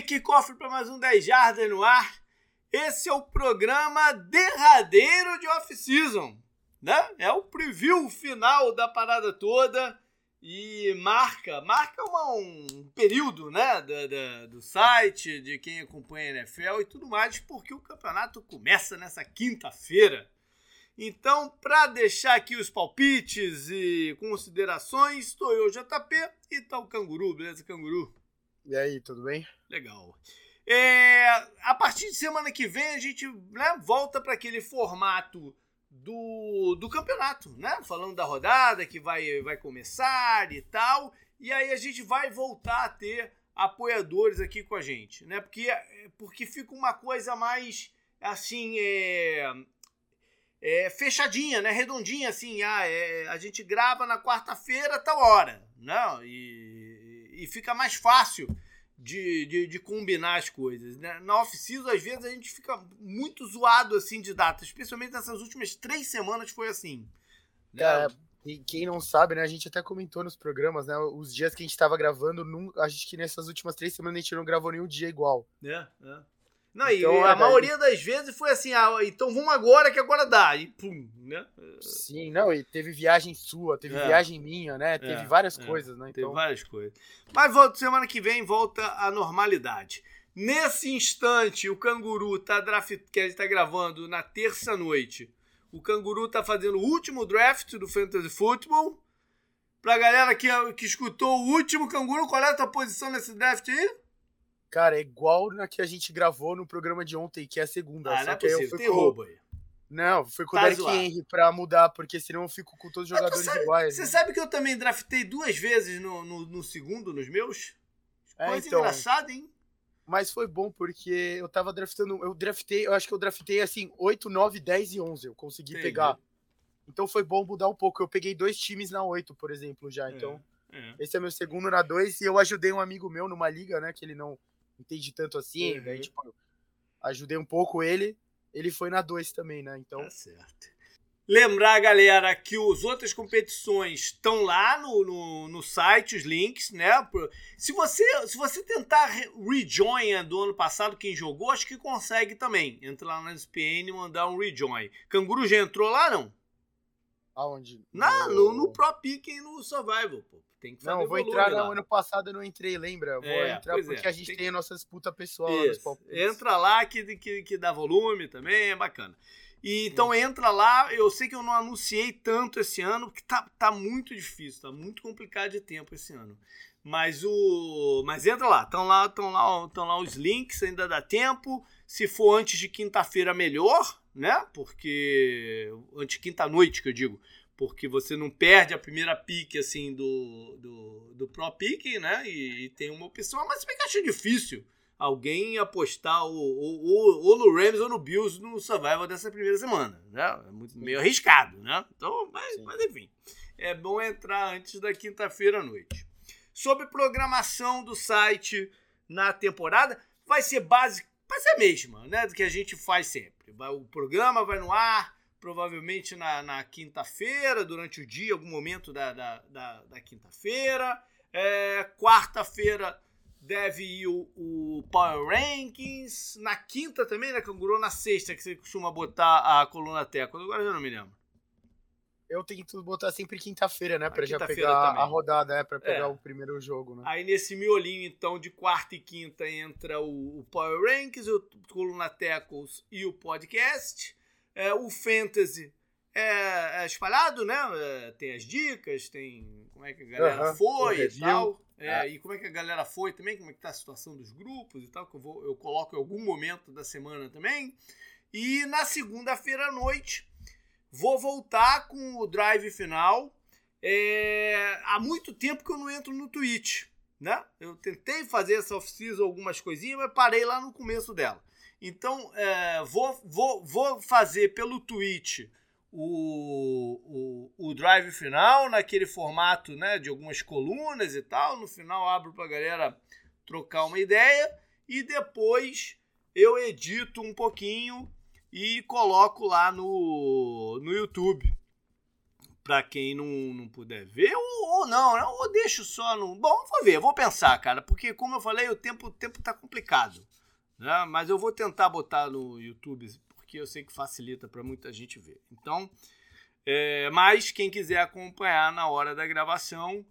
que cofre para mais um 10 Jardas no ar. Esse é o programa derradeiro de off-season, né? É o preview final da parada toda e marca, marca uma, um período, né, da, da, do site, de quem acompanha a NFL e tudo mais, porque o campeonato começa nessa quinta-feira. Então, para deixar aqui os palpites e considerações, estou eu, JP, e tá o Canguru, beleza, Canguru? E aí, tudo bem? Legal. É, a partir de semana que vem a gente né, volta para aquele formato do, do campeonato, né? Falando da rodada que vai, vai começar e tal. E aí a gente vai voltar a ter apoiadores aqui com a gente, né? Porque, porque fica uma coisa mais assim, é, é, fechadinha, né? Redondinha, assim. Ah, é, a gente grava na quarta-feira, tal hora. Não, e, e fica mais fácil de, de, de, combinar as coisas. Né? Na off-season, às vezes, a gente fica muito zoado assim de data, especialmente nessas últimas três semanas foi assim. Né? Cara, quem não sabe, né? A gente até comentou nos programas, né? Os dias que a gente estava gravando, num, a gente que nessas últimas três semanas a gente não gravou nenhum dia igual. É, é. Não, então, e a é, maioria das vezes foi assim, ah, então vamos agora que agora dá. E pum, né? Sim, não, e teve viagem sua, teve é. viagem minha, né? Teve é, várias é. coisas, né? Então... Teve várias coisas. Mas volta, semana que vem volta à normalidade. Nesse instante, o Canguru tá draft, que a gente tá gravando na terça-noite. O Canguru tá fazendo o último draft do Fantasy Football. Pra galera que, que escutou o último Canguru, qual é a tua posição nesse draft aí? Cara, é igual na que a gente gravou no programa de ontem, que é a segunda. Ah, não é possível, tem roubo aí. Não, foi com tá o Derek Henry pra mudar, porque senão eu fico com todos os jogadores sabe, iguais. Você né? sabe que eu também draftei duas vezes no, no, no segundo, nos meus? É, Coisa então, engraçada, hein? Mas foi bom, porque eu tava draftando. Eu draftei, eu acho que eu draftei assim, 8, 9, 10 e 11. Eu consegui Entendi. pegar. Então foi bom mudar um pouco. Eu peguei dois times na 8, por exemplo, já. É, então, é. esse é meu segundo na 2. E eu ajudei um amigo meu numa liga, né? Que ele não entende tanto assim, uhum. daí, tipo, ajudei um pouco ele, ele foi na 2 também, né? Então. Tá certo. Lembrar, galera, que as outras competições estão lá no, no, no, site, os links, né? Se você, se você tentar rejoin do ano passado, quem jogou, acho que consegue também. Entra lá na SPN e mandar um rejoin. Canguru já entrou lá, não? Aonde? Na, no, no Pro Picking no Survival, pô. Tem que Não, vou entrar no ano passado eu não entrei, lembra? Vou é, entrar porque é. a gente tem... tem... a nossa disputa pessoal. Entra lá que, que, que dá volume também, é bacana. E, então entra lá, eu sei que eu não anunciei tanto esse ano, porque tá, tá muito difícil, tá muito complicado de tempo esse ano. Mas o. Mas entra lá, estão lá, estão lá, estão lá os links, ainda dá tempo. Se for antes de quinta-feira, melhor, né? Porque. Antes de quinta-noite, que eu digo porque você não perde a primeira pique assim do, do, do Pro Pick, né? E, e, tem uma opção, mas se bem que acho difícil alguém apostar ou, ou, ou, no Rams ou no Bills no survival dessa primeira semana, né? É muito, meio arriscado, né? Então, mas, mas enfim, é bom entrar antes da quinta-feira à noite. Sobre programação do site na temporada, vai ser básica, vai ser a mesma, né? Do que a gente faz sempre. O programa vai no ar provavelmente na, na quinta-feira, durante o dia, algum momento da, da, da, da quinta-feira. É, Quarta-feira deve ir o, o, Power Rankings. Na quinta também, né, Canguru? Na sexta, que você costuma botar a coluna teco. Agora eu já não me lembro. Eu tento botar sempre quinta-feira, né? Pra já pegar também. a rodada, né? Pra pegar é. o primeiro jogo, né? Aí nesse miolinho, então, de quarta e quinta entra o, o Power Rankings, o Coluna Tecos e o podcast. É, o fantasy é, é espalhado, né? É, tem as dicas, tem como é que a galera uhum, foi e tal. É, é, e como é que a galera foi também, como é que tá a situação dos grupos e tal, que eu, vou, eu coloco em algum momento da semana também. E na segunda-feira à noite vou voltar com o drive final. É, há muito tempo que eu não entro no Twitch, né? Eu tentei fazer essa off-season algumas coisinhas, mas parei lá no começo dela. Então, é, vou, vou, vou fazer pelo Twitch o, o, o drive final, naquele formato né, de algumas colunas e tal. No final, abro para a galera trocar uma ideia e depois eu edito um pouquinho e coloco lá no, no YouTube para quem não, não puder ver, ou, ou não, né? ou deixo só no. Bom, vou ver, vou pensar, cara, porque como eu falei, o tempo, o tempo tá complicado. Né? Mas eu vou tentar botar no YouTube, porque eu sei que facilita para muita gente ver. Então, é, mas quem quiser acompanhar na hora da gravação,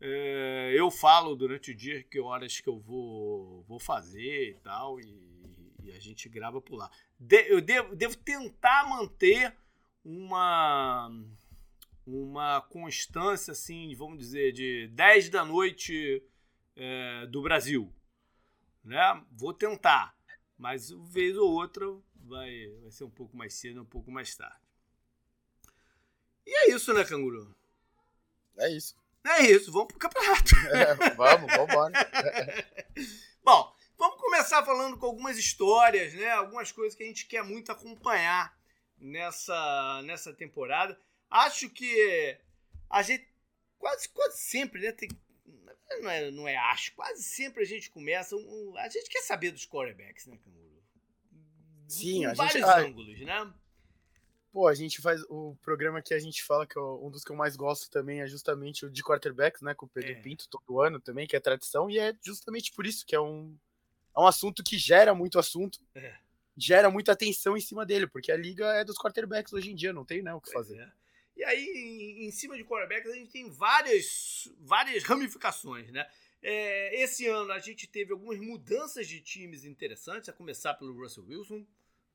é, eu falo durante o dia que horas que eu vou, vou fazer e tal, e, e a gente grava por lá. De, eu devo, devo tentar manter uma uma constância, assim, vamos dizer, de 10 da noite é, do Brasil. Né? Vou tentar, mas vez ou outra vai, vai ser um pouco mais cedo, um pouco mais tarde. E é isso, né, canguru? É isso. É isso, vamos pro campeonato. É, vamos, vamos embora. Bom, vamos começar falando com algumas histórias, né? Algumas coisas que a gente quer muito acompanhar nessa, nessa temporada. Acho que a gente quase, quase sempre, né? Tem, não, é, não é acho, quase sempre a gente começa. Um, a gente quer saber dos quarterbacks, né, Canguru? Sim, em a vários gente. ângulos, né? Pô, a gente faz o programa que a gente fala, que é um dos que eu mais gosto também, é justamente o de quarterbacks, né? Com o Pedro É. Pinto todo ano também, que é tradição, e é justamente por isso que é um, é um assunto que gera muito assunto, É. gera muita atenção em cima dele, porque a liga é dos quarterbacks hoje em dia, não tem né, o que Pois fazer. é. E aí, em, cima de quarterbacks, a gente tem várias, várias ramificações, né? É, esse ano a gente teve algumas mudanças de times interessantes, a começar pelo Russell Wilson,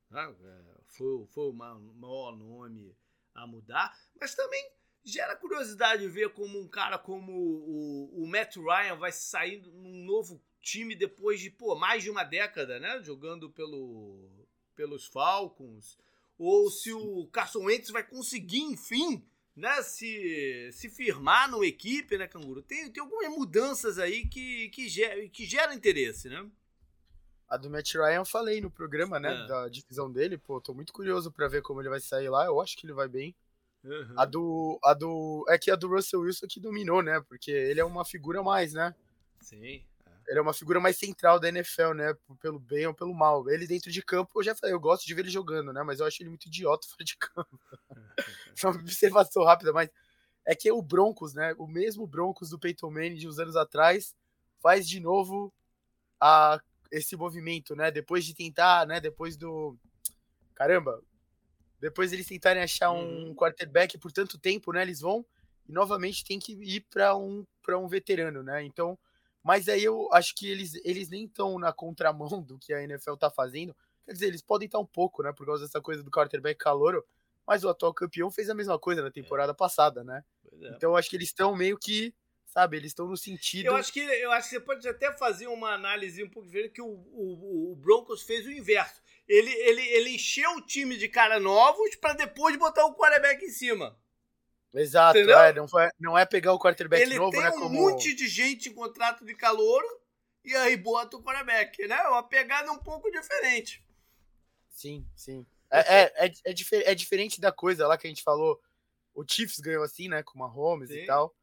né? É, foi, foi o ma- maior nome a mudar, mas também gera curiosidade ver como um cara como o, o Matt Ryan vai sair num novo time depois de pô, mais de uma década, né? Jogando pelo, pelos Falcons ou se o Carson Wentz vai conseguir, enfim, né, se, se firmar numa equipe, né, Canguru? Tem, tem algumas mudanças aí que, que, ger, que geram interesse, né? A do Matt Ryan eu falei no programa, né, É. da divisão dele, pô, tô muito curioso pra ver como ele vai sair lá, eu acho que ele vai bem. A do, a do, é que a do Russell Wilson que dominou, né, porque ele é uma figura a mais, né, Sim. Ele é uma figura mais central da NFL, né? Pelo bem ou pelo mal. Ele dentro de campo, eu já falei, eu gosto de ver ele jogando, né? Mas eu acho ele muito idiota fora de campo. Só uma observação rápida, mas é que o Broncos, né? O mesmo Broncos do Peyton Manning de uns anos atrás faz de novo a, esse movimento, né? Depois de tentar, né? Depois do. Caramba! Depois eles tentarem achar um Uhum. quarterback por tanto tempo, né? Eles vão e novamente tem que ir para um, pra um veterano, né? Então. Mas aí eu acho que eles, eles nem estão na contramão do que a NFL tá fazendo. Quer dizer, eles podem estar um pouco, né? Por causa dessa coisa do quarterback calouro. Mas o atual campeão fez a mesma coisa na temporada passada, né? É. Então eu acho que eles estão meio que, sabe, eles estão no sentido. Eu acho, que, eu acho que você pode até fazer uma análise um pouco diferente, que o, o, o Broncos fez o inverso. Ele, ele, ele encheu o time de cara novos para depois botar o quarterback em cima. Exato, é, não, foi, não é pegar o quarterback ele novo, tem né? um Como... monte de gente em contrato de calouro e aí bota o quarterback, né? Uma pegada um pouco diferente. Sim, sim. É, é, é, é, difer- é diferente da coisa lá que a gente falou. O Chiefs ganhou assim, né? Com a Holmes Sim. e tal.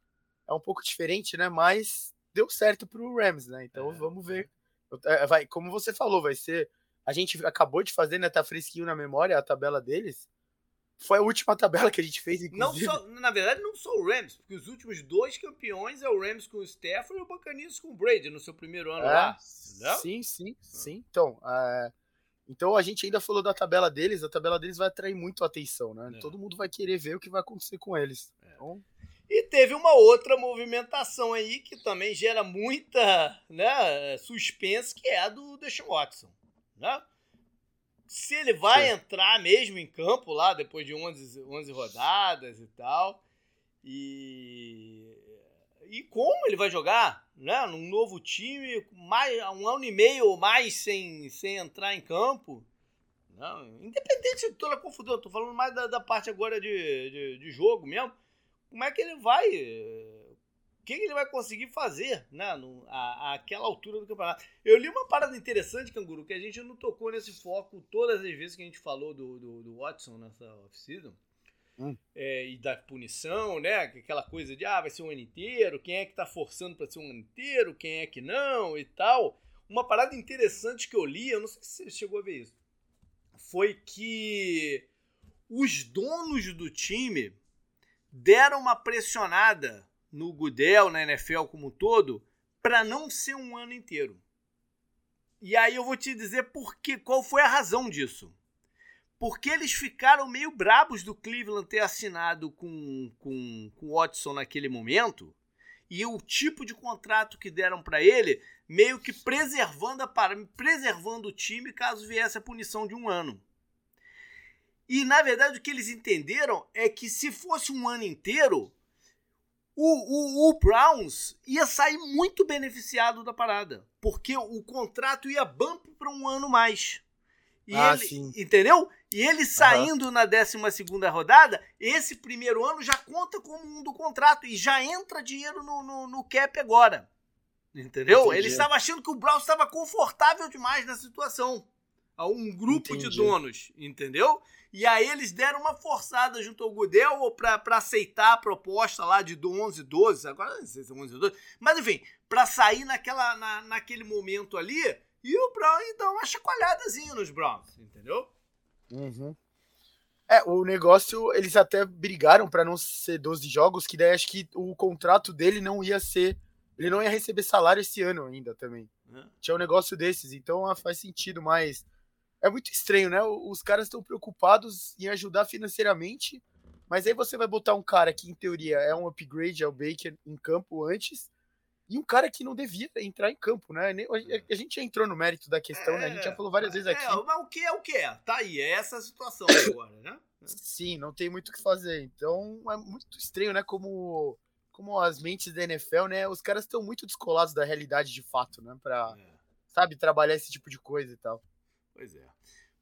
É um pouco diferente, né? Mas deu certo pro Rams, né? Então É. vamos ver. É, vai, como você falou, vai ser. A gente acabou de fazer, né? Tá fresquinho na memória a tabela deles. Foi a última tabela que a gente fez, Não inclusive. só, na verdade, não só o Rams, porque os últimos dois campeões é o Rams com o Stafford e o Buccaneers com o Brady no seu primeiro ano É, lá. Sim, sim, sim. Então, é, então a gente ainda falou da tabela deles, a tabela deles vai atrair muito a atenção, né? É. Todo mundo vai querer ver o que vai acontecer com eles. Então, E teve uma outra movimentação aí que também gera muita né, suspense, que é a do Deshaun Watson. Né? Se ele vai Sim. entrar mesmo em campo lá depois de 11, 11 rodadas e tal. E, e como ele vai jogar né, num novo time, mais, um ano e meio ou mais sem, sem entrar em campo. Não, independente de toda a confusão, eu tô falando mais da, da parte agora de, de, de jogo mesmo como é que ele vai. O que, ele vai conseguir fazer né, no, a, àquela altura do campeonato? Eu li uma parada interessante, Canguru, que a gente não tocou nesse foco todas as vezes que a gente falou do, do, do Watson nessa off-season. Hum. É, e da punição, né? que Aquela coisa de ah, vai ser um ano inteiro, quem é que tá forçando para ser um ano inteiro, quem é que não e tal. Uma parada interessante que eu li, eu não sei se você chegou a ver isso, foi que os donos do time deram uma pressionada no Gudel, na NFL como um todo, para não ser um ano inteiro. E aí eu vou te dizer por que, qual foi a razão disso. Porque eles ficaram meio brabos do Cleveland ter assinado com, com, com o Watson naquele momento. E o tipo de contrato que deram para ele, meio que preservando, a, preservando o time caso viesse a punição de um ano. E na verdade o que eles entenderam é que se fosse um ano inteiro, o, o, o, Browns ia sair muito beneficiado da parada, porque o contrato ia bump para um ano mais. E ah, ele, sim. Entendeu? E ele saindo uhum. na 12 rodada, esse primeiro ano já conta como um do contrato e já entra dinheiro no, no, no cap agora. Entendeu? Entendi. Ele estava achando que o Browns estava confortável demais na situação. A um grupo Entendi. de donos, entendeu? E aí eles deram uma forçada junto ao Goodell para aceitar a proposta lá de 11, 12, agora não sei se é 11, 12, mas enfim, para sair naquela, na, naquele momento ali e o Brown dá uma chacoalhadazinha nos Browns, entendeu? Uhum. É, o negócio, eles até brigaram para não ser 12 jogos, que daí acho que o contrato dele não ia ser. Ele não ia receber salário esse ano ainda também. É. Tinha um negócio desses, então ah, faz sentido, mas é muito estranho, né? Os caras estão preocupados em ajudar financeiramente, mas aí você vai botar um cara que, em teoria, é um upgrade ao Baker em campo antes, e um cara que não devia entrar em campo, né? A gente já entrou no mérito da questão, é, né? A gente já falou várias vezes aqui. É, mas o que é o que é? Tá aí, é essa a situação agora, né? Sim, não tem muito o que fazer. Então é muito estranho, né? Como, como as mentes da NFL, né? Os caras estão muito descolados da realidade de fato, né? Pra, é. sabe, trabalhar esse tipo de coisa e tal. Pois é.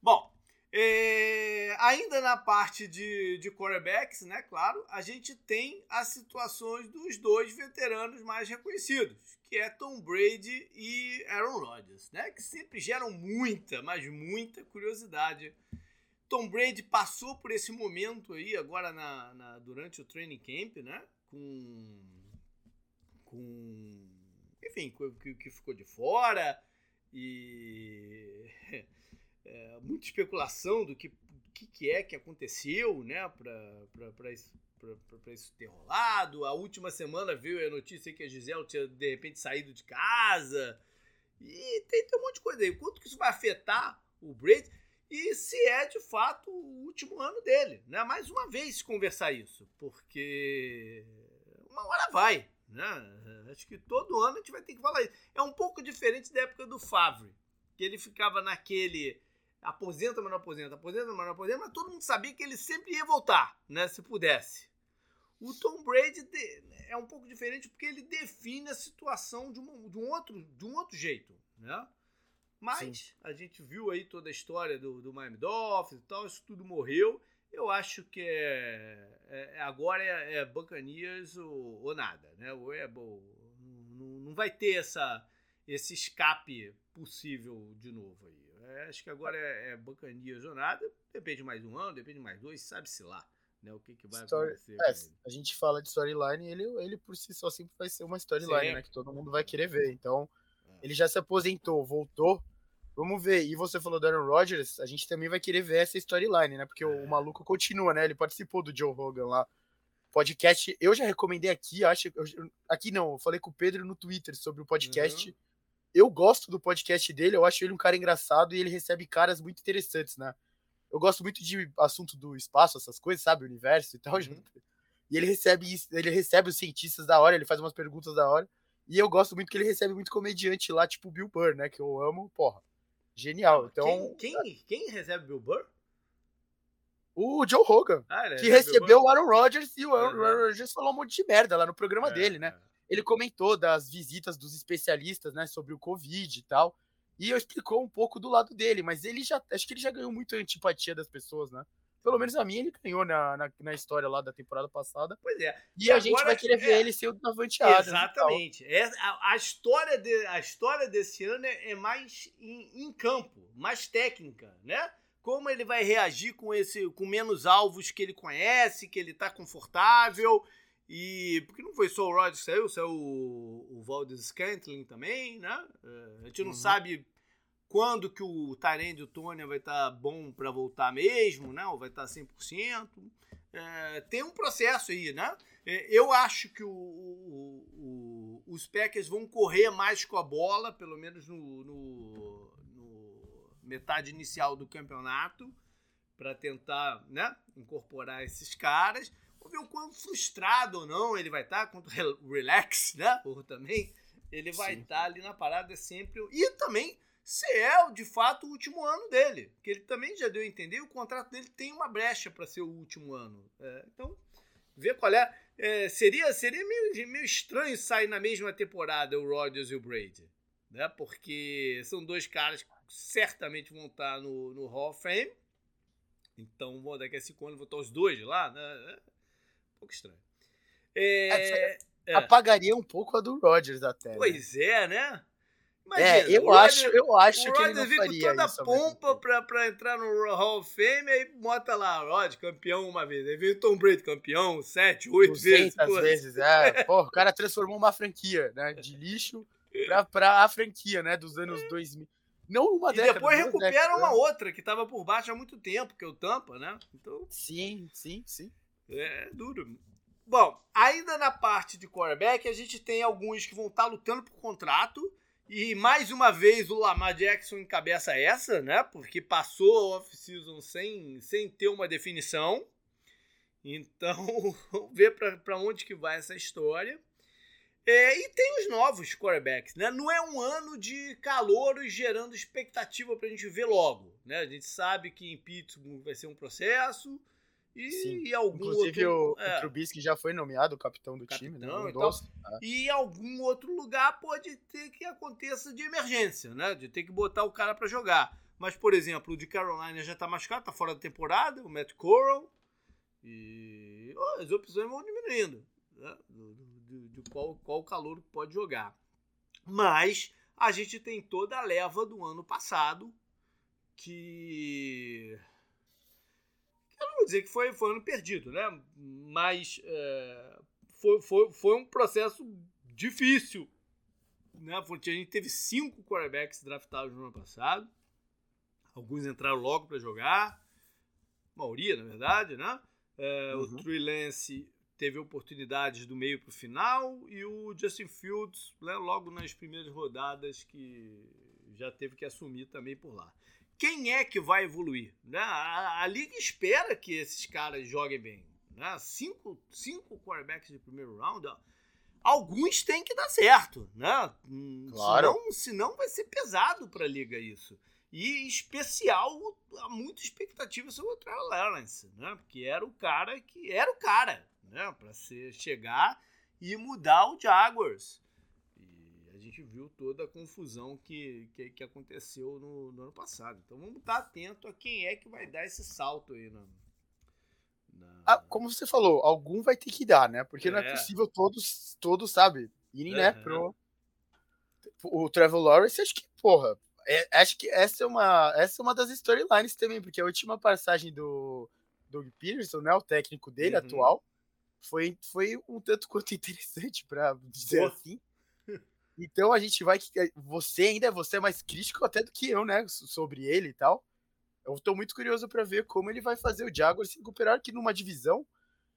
Bom, é, ainda na parte de, de quarterbacks, né, claro, a gente tem as situações dos dois veteranos mais reconhecidos, que é Tom Brady e Aaron Rodgers, né, que sempre geram muita, mas muita curiosidade. Tom Brady passou por esse momento aí agora na, na durante o training camp, né, com, com enfim, que, que ficou de fora e é, muita especulação do que, que, que, é que aconteceu, né, para isso, isso ter rolado. A última semana veio a notícia que a Gisele tinha de repente saído de casa. E tem, tem um monte de coisa aí. Quanto que isso vai afetar o Brady? E se é de fato o último ano dele, né? Mais uma vez conversar isso, porque uma hora vai, né? Acho que todo ano a gente vai ter que falar isso. É um pouco diferente da época do Favre, que ele ficava naquele aposenta, mas não aposenta, aposenta, mas não aposenta, mas todo mundo sabia que ele sempre ia voltar, né? Se pudesse. O Tom Brady é um pouco diferente porque ele define a situação de, uma, de um, outro, de um outro jeito, né? Mas Sim. a gente viu aí toda a história do, do Miami Dolphins e tal, isso tudo morreu. Eu acho que é, é agora é, é ou, ou, nada, né? Ou é, ou, não, não vai ter essa, esse escape possível de novo aí. É, acho que agora é, é Bacanias ou nada. Depende mais um ano, depende mais dois, sabe-se lá. Né, o que, que vai Story, acontecer. É, a gente fala de storyline, ele, ele por si só sempre vai ser uma storyline, né? Que todo mundo vai querer ver. Então, é. ele já se aposentou, voltou. Vamos ver. E você falou do Aaron Rodgers, a gente também vai querer ver essa storyline, né? Porque o, o é. maluco continua, né? Ele participou do Joe Rogan lá. Podcast, eu já recomendei aqui, acho. Eu, aqui não, eu falei com o Pedro no Twitter sobre o podcast. Uhum eu gosto do podcast dele, eu acho ele um cara engraçado e ele recebe caras muito interessantes, né? Eu gosto muito de assunto do espaço, essas coisas, sabe? Universo e tal. Uhum. E ele recebe ele recebe os cientistas da hora, ele faz umas perguntas da hora. E eu gosto muito que ele recebe muito comediante lá, tipo o Bill Burr, né? Que eu amo, porra. Genial. Então. Quem, quem, quem recebe Bill Burr? O Joe Rogan. Ah, que recebeu o Aaron Rodgers e o Aaron uhum. Rodgers falou um monte de merda lá no programa é, dele, né? É ele comentou das visitas dos especialistas, né, sobre o Covid e tal. E eu explicou um pouco do lado dele, mas ele já. Acho que ele já ganhou muita antipatia das pessoas, né? Pelo menos a mim ele ganhou na, na, na história lá da temporada passada. Pois é. E, e a gente vai querer é, ver ele ser o Davanteado. Exatamente. É, a, a, história de, a história desse ano é, é mais em, em, campo, mais técnica, né? Como ele vai reagir com esse com menos alvos que ele conhece, que ele tá confortável e porque não foi só o Rod que saiu, saiu o, o Valdez Scantling também, né? É, a gente não uhum. sabe quando que o Tyrande e o Tônia vai estar tá bom para voltar mesmo, né? Ou vai estar tá 100%. é, tem um processo aí, né? É, eu acho que o, o, o, os Packers vão correr mais com a bola, pelo menos no, no, no metade inicial do campeonato, para tentar né, incorporar esses caras. Vamos ver o quão frustrado ou não ele vai estar, quanto relax, né? Ou também ele vai estar ali na parada sempre. E também se é de fato o último ano dele. Que ele também já deu a entender, o contrato dele tem uma brecha para ser o último ano. É, então, ver qual é. é. seria seria meio, meio estranho sair na mesma temporada o Rodgers e o Brady. Né? Porque são dois caras que certamente vão estar no, no Hall of Fame. Então, daqui a cinco anos vão estar os dois lá. Né? É um pouco estranho. É, é, apagaria um pouco a do Rodgers até. Né? Pois né? é, né? Imagina, é, eu acho, eu acho que ele não faria com toda a pompa pra, pra entrar no Hall of Fame, aí bota lá, Rod, campeão uma vez. Aí veio Tom Brady, campeão, sete, oito vezes. Porra. vezes, é. Pô, o cara transformou uma franquia, né? De lixo pra, pra a franquia, né? Dos anos 2000. Não uma década. E depois recupera décadas, uma né? outra que tava por baixo há muito tempo, que é o Tampa, né? Então... Sim, sim, sim. É duro. Bom, ainda na parte de quarterback, a gente tem alguns que vão estar tá lutando por contrato e mais uma vez o Lamar Jackson encabeça essa, né? Porque passou a off-season sem, sem ter uma definição. Então, vamos ver para onde que vai essa história. É, e tem os novos quarterbacks, né? Não é um ano de calor gerando expectativa para a gente ver logo, né? A gente sabe que em Pittsburgh vai ser um processo, e, Sim. algum Inclusive, outro, o, é. o Trubisky já foi nomeado capitão do capitão, time, né? Então, ah. E algum outro lugar pode ter que aconteça de emergência, né? De ter que botar o cara para jogar. Mas, por exemplo, o de Carolina já tá machucado, tá fora da temporada, o Matt Corral. E oh, as opções vão diminuindo. Né? De, de, qual, qual calor pode jogar. Mas a gente tem toda a leva do ano passado que eu não vou dizer que foi, foi ano perdido, né? Mas é, foi, foi, foi um processo difícil. Né? A gente teve cinco quarterbacks draftados no ano passado. Alguns entraram logo para jogar. A maioria, na verdade, né? É, uhum. O Trey Lance teve oportunidades do meio para o final e o Justin Fields, né, logo nas primeiras rodadas, que já teve que assumir também por lá quem é que vai evoluir? Né? A, a, liga espera que esses caras joguem bem. Né? Cinco, cinco quarterbacks de primeiro round, ó, alguns têm que dar certo. Né? Claro. Senão, senão vai ser pesado para a liga isso. E em especial, há muita expectativa sobre o Trevor Lawrence, né? Porque era o cara que era o cara, né? Para chegar e mudar o Jaguars gente viu toda a confusão que, que, que aconteceu no, no, ano passado. Então vamos estar atento a quem é que vai dar esse salto aí na. na... Ah, como você falou, algum vai ter que dar, né? Porque é. não é possível todos, todos, sabe, irem, uhum. né, pro. O Trevor Lawrence, acho que, porra, é, acho que essa é uma, essa é uma das storylines também, porque a última passagem do Doug Peterson, né, o técnico dele uhum. atual, foi, foi um tanto quanto interessante, para dizer Pô. assim. Então a gente vai. Eh, você ainda é você é mais crítico até do que eu, né? Sobre ele e tal. Eu tô muito curioso para ver como ele vai fazer o Jaguars se recuperar aqui numa divisão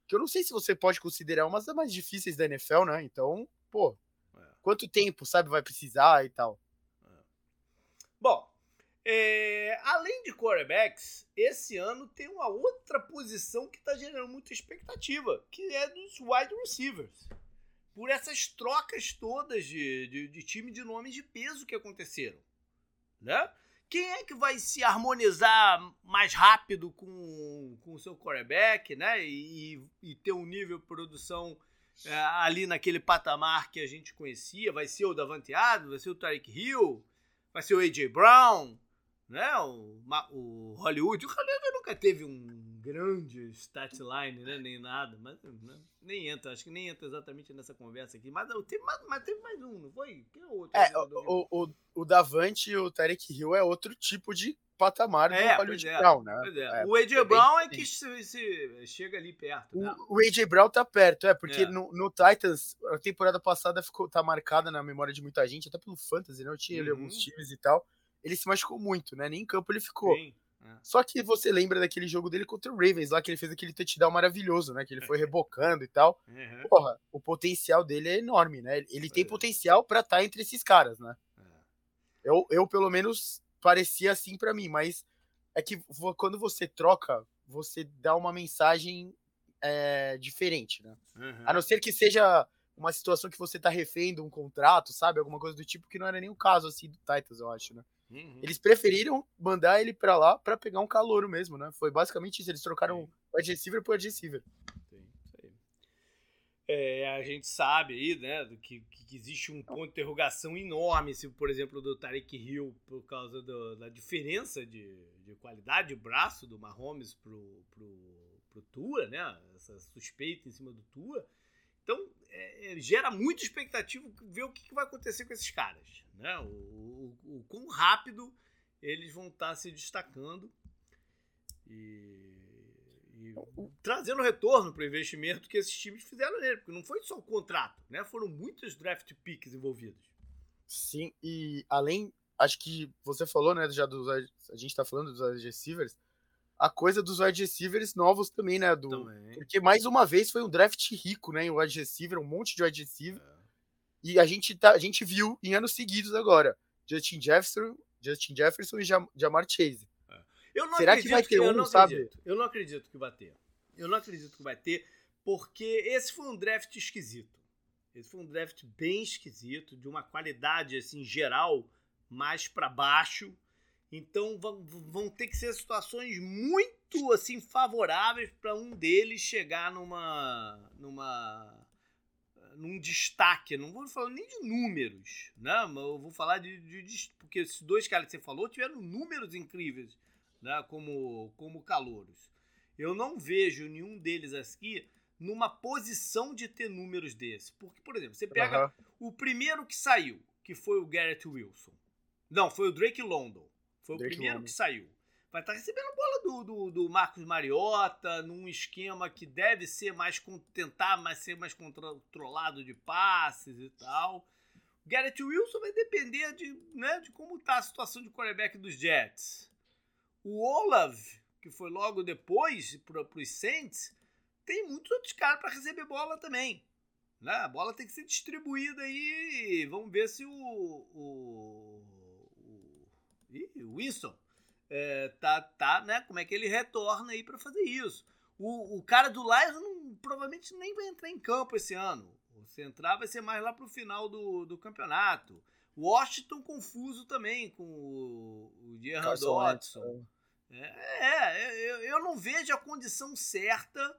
que eu não sei se você pode considerar uma das mais difíceis da NFL, né? Então, pô, é. quanto tempo, sabe, vai precisar e tal. É. Bom, é, além de quarterbacks, esse ano tem uma outra posição que está gerando muita expectativa, que é dos wide receivers por essas trocas todas de, de, de time de nomes de peso que aconteceram. Né? Quem é que vai se harmonizar mais rápido com, com o seu quarterback né? e, e ter um nível de produção é, ali naquele patamar que a gente conhecia? Vai ser o Davante Adams? Vai ser o Tarek Hill? Vai ser o A.J. Brown? Né? O, o Hollywood? O Hollywood nunca teve um grande statline, né? Nem nada, mas né? nem entra, acho que nem entra exatamente nessa conversa aqui. Mas teve, mais, mas teve mais um, não foi? Quem é o outro? É, o, o, o Davante e o Tarek Hill é outro tipo de patamar é, do Hollywood é, Brown, né? É. É, o AJ Brown é que se, se, chega ali perto. Né? O, o AJ Brown tá perto, é, porque é. no, no, Titans, a temporada passada ficou, tá marcada na memória de muita gente, até pelo Fantasy, né? Eu tinha uhum. ali alguns times e tal. Ele se machucou muito, né? Nem em campo ele ficou. Sim. Só que você lembra daquele jogo dele contra o Ravens, lá que ele fez aquele touchdown maravilhoso, né? Que ele foi rebocando e tal. Uhum. Porra, o potencial dele é enorme, né? Ele tem é. potencial para estar tá entre esses caras, né? É. Eu, eu, pelo menos, parecia assim para mim, mas é que quando você troca, você dá uma mensagem é, diferente, né? Uhum. A não ser que seja uma situação que você tá refém de um contrato, sabe? Alguma coisa do tipo, que não era nem o caso, assim, do Titans, eu acho, né? Uhum. Eles preferiram mandar ele para lá para pegar um calouro mesmo, né? Foi basicamente isso. Eles trocaram o wide receiver por wide receiver. É, a gente sabe aí, né, que, que, existe um ponto de interrogação enorme, se, por exemplo, do Tarek Hill, por causa do, da diferença de, de qualidade de braço do Mahomes pro, pro, pro Tua, né? Essa suspeita em cima do Tua. Então, é, é, gera muita expectativa ver o que, que, vai acontecer com esses caras. Né? O, o, o quão rápido eles vão estar tá se destacando e, e trazendo retorno para o investimento que esses times fizeram nele, porque não foi só o contrato, né? foram muitos draft picks envolvidos. Sim, e além, acho que você falou, né, já dos, a gente está falando dos receivers, a coisa dos wide receivers novos também, né? Do, também. Porque mais uma vez foi um draft rico, né? Em wide receiver, um monte de wide receiver. É. E a gente, tá, a gente viu em anos seguidos agora. Justin Jefferson, Justin Jefferson e Jamar Chase. É. Será que vai ter que, um, sabe? Eu não acredito que vai ter. Eu não acredito que vai ter, porque esse foi um draft esquisito. Esse foi um draft bem esquisito, de uma qualidade assim geral mais para baixo então vão, vão ter que ser situações muito assim favoráveis para um deles chegar numa numa num destaque. Não vou falar nem de números, né? Mas eu vou falar de, de, de porque esses dois caras que você falou tiveram números incríveis, né? Como como calouros. Eu não vejo nenhum deles aqui numa posição de ter números desse. Porque, por exemplo, você pega uhum. o primeiro que saiu, que foi o Garrett Wilson. Não, foi o Drake London. Foi Drake o primeiro London. que saiu. Vai estar tá recebendo bola do, do, do, Marcos Mariota, num esquema que deve ser mais tentar mais ser mais controlado de passes e tal. O Garrett Wilson vai depender de, né, de como está a situação de quarterback dos Jets. O Olav, que foi logo depois para os Saints, tem muitos outros caras para receber bola também. Né? A bola tem que ser distribuída aí. Vamos ver se o, o Ih, o Winston é, tá, tá, né? Como é que ele retorna aí para fazer isso? O, o cara do Lions não, provavelmente nem vai entrar em campo esse ano. Se entrar, vai ser mais lá pro final do, do campeonato. Washington confuso também com o, o Gerard Dodson. É, é, eu, eu não vejo a condição certa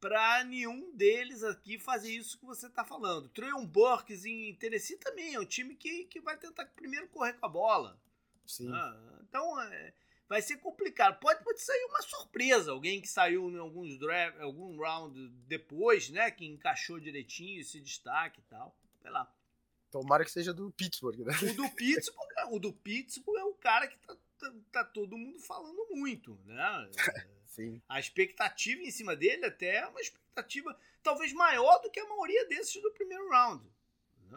para nenhum deles aqui fazer isso que você está falando. Trayon Burks em Tennessee também é um time que, que vai tentar primeiro correr com a bola. Sim. Ah, então é, vai ser complicado. Pode, pode sair uma surpresa, alguém que saiu em alguns draft, algum round depois, né, que encaixou direitinho, esse destaque e tal. Sei lá. Tomara que seja do Pittsburgh, né? O do Pittsburgh, o do Pittsburgh é o cara que tá, tá, tá todo mundo falando muito, né? Sim. A expectativa em cima dele até é uma expectativa talvez maior do que a maioria desses do primeiro round.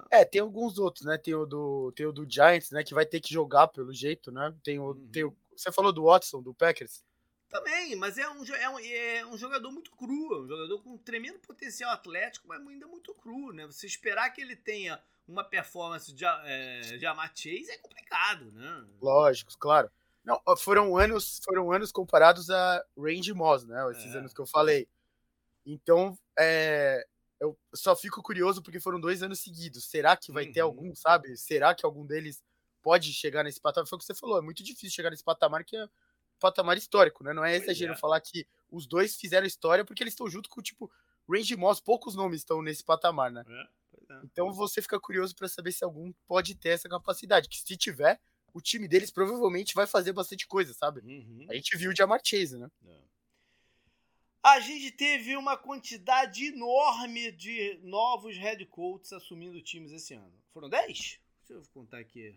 É, tem alguns outros, né? Tem o do, tem o do Giants, né? Que vai ter que jogar pelo jeito, né? Tem o, uhum. tem o, você falou do Watson, do Packers? Também, mas é um, é um, é um jogador muito cru, é um jogador com um tremendo potencial atlético, mas ainda muito cru, né? Você esperar que ele tenha uma performance de, é, de Amar Chase é complicado, né? Lógico, claro. Não, foram anos, foram anos comparados a Range Moss, né? Esses é. anos que eu falei. Então, é, eu só fico curioso porque foram dois anos seguidos. Será que vai uhum. ter algum, sabe? Será que algum deles pode chegar nesse patamar? Foi o que você falou, é muito difícil chegar nesse patamar que é patamar histórico, né? Não é exagero é. falar que os dois fizeram história porque eles estão junto com, tipo, Range Moss, poucos nomes estão nesse patamar, né? É, é. Então você fica curioso para saber se algum pode ter essa capacidade. Que se tiver, o time deles provavelmente vai fazer bastante coisa, sabe? Uhum. A gente viu o Jamar Chase, né? É a gente teve uma quantidade enorme de novos head coaches assumindo times esse ano. Foram 10? Deixa eu contar aqui.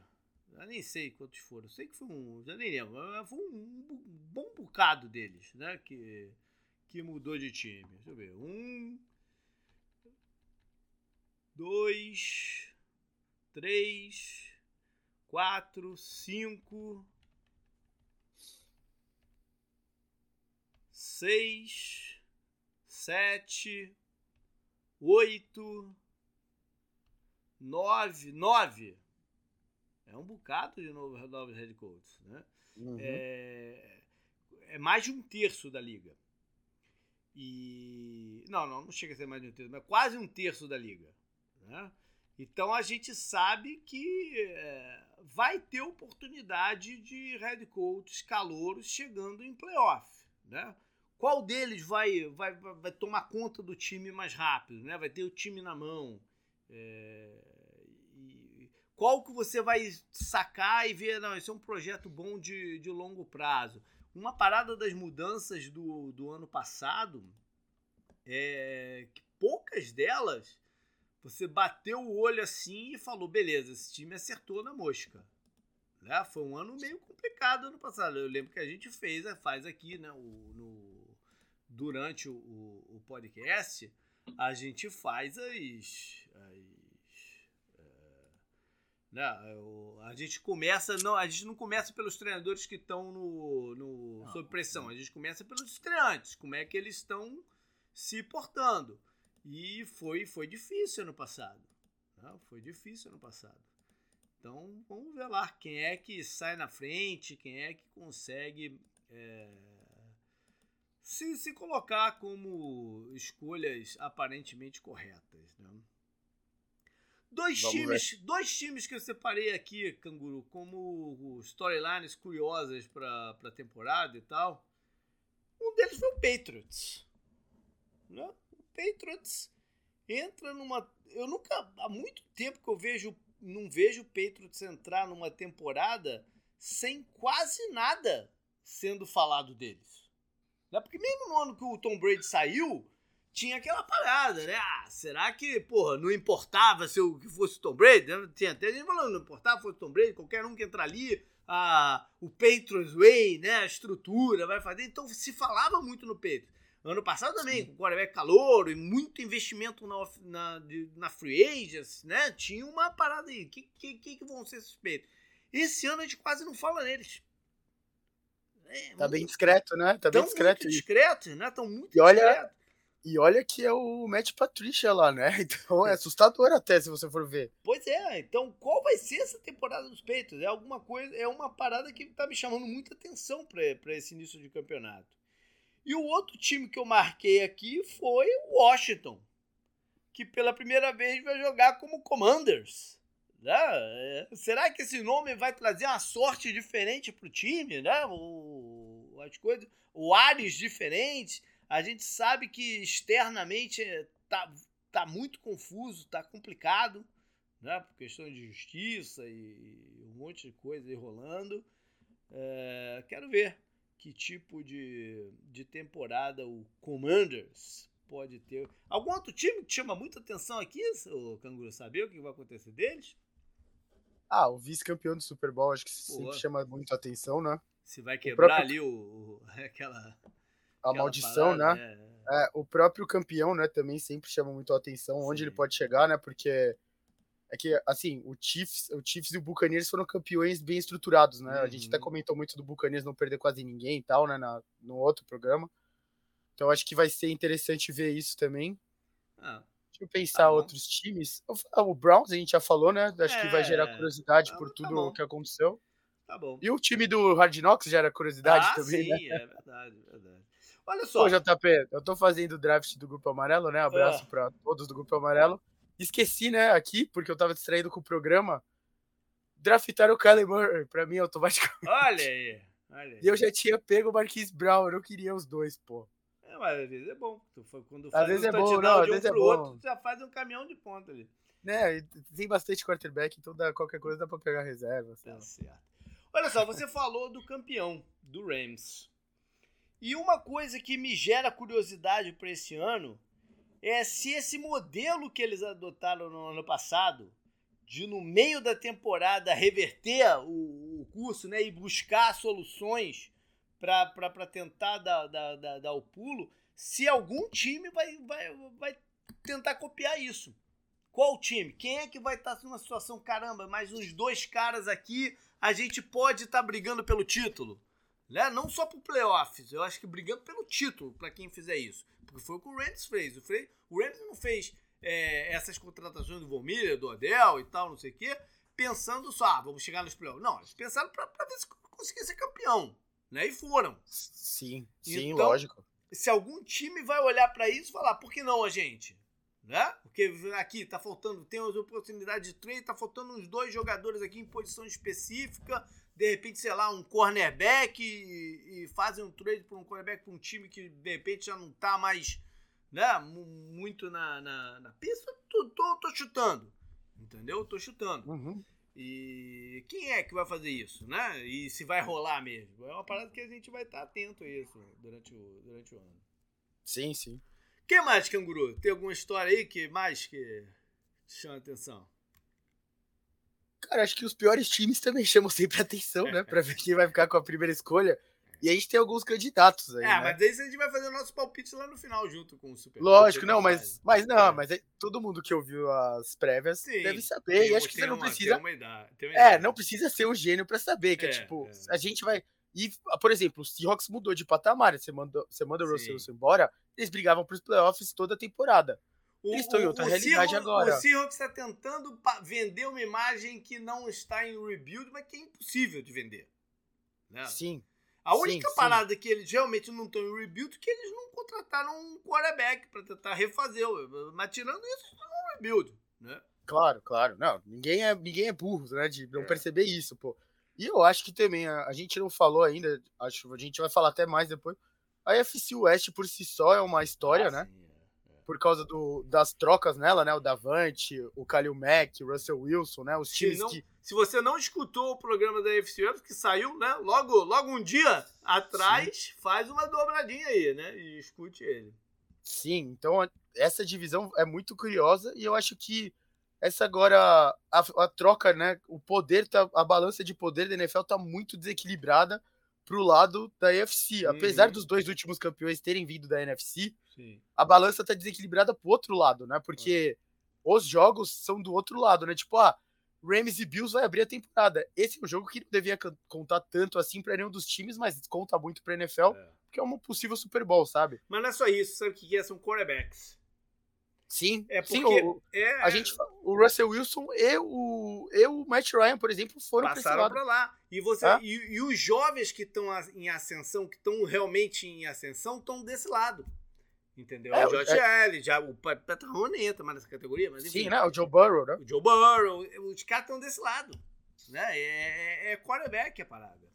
Eu nem sei quantos foram. Sei que foi um. Já nem lembro. Foi um bom bocado deles, né? Que, que mudou de time. Deixa eu ver. Um. Dois. Três. Quatro. Cinco. Seis, sete, oito, nove, nove. É um bocado de novo, novos head coaches, né? Uhum. É, é mais de um terço da liga. E não, não, não chega a ser mais de um terço, mas quase um terço da liga, né? Então a gente sabe que é, vai ter oportunidade de head coaches calouros chegando em playoff, né? Qual deles vai, vai, vai tomar conta do time mais rápido, né? Vai ter o time na mão. É, e qual que você vai sacar e ver, não, esse é um projeto bom de, de longo prazo. Uma parada das mudanças do, do ano passado é que poucas delas você bateu o olho assim e falou: beleza, esse time acertou na mosca. Né? Foi um ano meio complicado ano passado. Eu lembro que a gente fez, faz aqui né, o, no, durante o, o, podcast, a gente faz as. as é, né, a gente começa. Não, a gente não começa pelos treinadores que estão no, no, sob pressão, a gente começa pelos estreantes, como é que eles estão se portando. E foi, foi difícil ano passado. Né? Foi difícil ano passado. Então vamos ver lá quem é que sai na frente, quem é que consegue é, se, se colocar como escolhas aparentemente corretas. Né? Dois times, dois times que eu separei aqui, Canguru, como storylines curiosas para a temporada e tal. Um deles foi o Patriots. Né? Patriots entra numa. Eu nunca. Há muito tempo que eu vejo. Não vejo o Patriots entrar numa temporada sem quase nada sendo falado deles. Né? Porque mesmo no ano que o Tom Brady saiu, tinha aquela parada, né? Ah, será que, porra, não importava se o que fosse o Tom Brady? Né? Tinha até gente falando, não importava se fosse o Tom Brady, qualquer um que entrar ali, a, o Patriots Way, né? A estrutura vai fazer. Então se falava muito no Patriots. Ano passado também, Sim. com o quarterback calor e muito investimento na, na, na free agents, né? Tinha uma parada aí. O que, que, que, vão ser suspeitos? Esse ano a gente quase não fala neles. É, tá bem discreto, né? Tá bem discreto. Muito discreto, né? Tão muito e olha, E olha que é o Matt Patricia lá, né? Então é assustador até se você for ver. Pois é, então qual vai ser essa temporada dos peitos? É alguma coisa, é uma parada que tá me chamando muita atenção para esse início de campeonato. E o outro time que eu marquei aqui foi o Washington, que pela primeira vez vai jogar como Commanders. Né? É, será que esse nome vai trazer uma sorte diferente para o time? Né? O, as coisas, o ares diferente. A gente sabe que externamente tá, tá muito confuso, tá complicado, né? por questão de justiça e um monte de coisa aí rolando. É, quero ver que tipo de, de temporada o Commanders pode ter. Algum outro time que chama muita atenção aqui, o Canguru, saber o que vai acontecer deles? Ah, o vice-campeão do Super Bowl acho que Pô. sempre chama muito atenção, né? Se vai quebrar próprio... ali o, o, aquela. A maldição, parada, né? né? É, o próprio campeão, né, também sempre chama muito a atenção, Sim. onde ele pode chegar, né? Porque é que, assim, o Chiefs, o Chiefs e o Buccaneers foram campeões bem estruturados, né? Uhum. A gente até uhum. comentou muito do Buccaneers não perder quase ninguém e tal, né? Na, no outro programa. Então acho que vai ser interessante ver isso também. Ah, Deixa eu pensar tá outros times. O Browns a gente já falou, né? Acho é, que vai gerar é, curiosidade tá, por tudo tá o que aconteceu. Tá bom. E o time do Hard Knocks gera curiosidade ah, também, sim, né? é verdade, é verdade. Olha só. Pô, JP, eu tô fazendo o draft do Grupo Amarelo, né? Abraço é. para todos do Grupo Amarelo. Esqueci, né, aqui, porque eu tava distraído com o programa, draftar o Kyler Murray pra mim automaticamente. Olha aí, olha aí. E eu já tinha pego o Marquis Brown, eu não queria os dois, pô. É, mas às vezes é bom. Quando às vezes um é bom, não, às vezes um é bom. Outro, já faz um caminhão de ponta ali. Né, tem bastante quarterback, então dá, qualquer coisa dá pra pegar reserva. Tá certo. Olha só, você falou do campeão, do Rams. E uma coisa que me gera curiosidade para esse ano é se esse modelo que eles adotaram no ano passado, de no meio da temporada reverter o, o curso né, e buscar soluções para tentar dar, dar, dar, dar o pulo, se algum time vai, vai, vai tentar copiar isso. Qual time? Quem é que vai estar numa situação, caramba, mais uns dois caras aqui, a gente pode estar tá brigando pelo título? Né? Não só pro playoffs, eu acho que brigando pelo título para quem fizer isso. Porque foi o que o Rams fez. O, Rams não fez é, essas contratações do Vomilha, do Odell e tal, não sei o quê, pensando só, ah, vamos chegar nos playoffs. Não, eles pensaram para ver se conseguia ser campeão. Né? E foram. Sim, sim, então, lógico. Se algum time vai olhar para isso e falar, por que não a gente? Né? Porque aqui tá faltando, tem as oportunidades de trade, tá faltando uns dois jogadores aqui em posição específica, de repente, sei lá, um cornerback e, e fazem um trade por um cornerback para um time que de repente já não tá mais né, muito na, na, na pista, tô, tô, tô, chutando. Entendeu? Tô chutando. Uhum. E quem é que vai fazer isso, né? E se vai rolar mesmo? É uma parada que a gente vai estar tá atento a isso durante o, durante o ano. Sim, sim. que mais, canguru? Tem alguma história aí que mais que chama atenção? Cara, acho que os piores times também chamam sempre atenção, né? Pra ver quem vai ficar com a primeira escolha. E a gente tem alguns candidatos aí. É, né? mas daí a gente vai fazer o nosso palpite lá no final, junto com o Super Lógico, não, mas, mas não, é. mas é, todo mundo que ouviu as prévias Sim, deve saber. Tem, e acho que você não uma, precisa. Uma idade, uma é, não precisa ser um gênio para saber. Que é, é tipo, é. a gente vai. E, por exemplo, o Seahawks mudou de patamar. Você manda, você manda o Russell Wilson embora, eles brigavam pros playoffs toda a temporada. Eles estão em outra realidade Seahawks, agora. O Seahawks está tentando vender uma imagem que não está em rebuild, mas que é impossível de vender. Né? Sim. A única sim, parada sim. que eles realmente não estão em rebuild é que eles não contrataram um quarterback para tentar refazer. Mas tirando isso, estão em rebuild, né? Claro, claro. Não, ninguém é, ninguém é burro, né? De não é. perceber isso, pô. E eu acho que também, a, a, gente não falou ainda, acho que a gente vai falar até mais depois. A FC West por si só é uma história, ah, né? Sim por causa do, das trocas nela, né? O Davante, o Kalil Mack, o Russell Wilson, né? Os times não, que... se você não escutou o programa da UFC que saiu, né? Logo, logo um dia atrás, Sim. faz uma dobradinha aí, né? E escute ele. Sim, então essa divisão é muito curiosa e eu acho que essa agora a, a troca, né? O poder tá, a balança de poder da NFL tá muito desequilibrada pro lado da NFC. Uhum. Apesar dos dois últimos campeões terem vindo da NFC, Sim. a balança tá desequilibrada pro outro lado, né? Porque uhum. os jogos são do outro lado, né? Tipo, ah, Rams e Bills vai abrir a temporada. Esse é um jogo que não devia contar tanto assim para nenhum dos times, mas conta muito pra NFL, é. porque é um possível Super Bowl, sabe? Mas não é só isso, sabe o que é? São quarterbacks. Sim, é porque sim, o, é... a gente, o Russell Wilson e o, e o Matt Ryan, por exemplo, foram passaram para lá. E você e, e, os jovens que estão em ascensão, que estão realmente em ascensão, estão desse lado. Entendeu? É, o Josh é... Já o Mahomes entra mais nessa categoria, mas enfim. Sim, né? O Joe Burrow, né? O Joe Burrow, os caras estão desse lado, né? É, é quarterback a parada.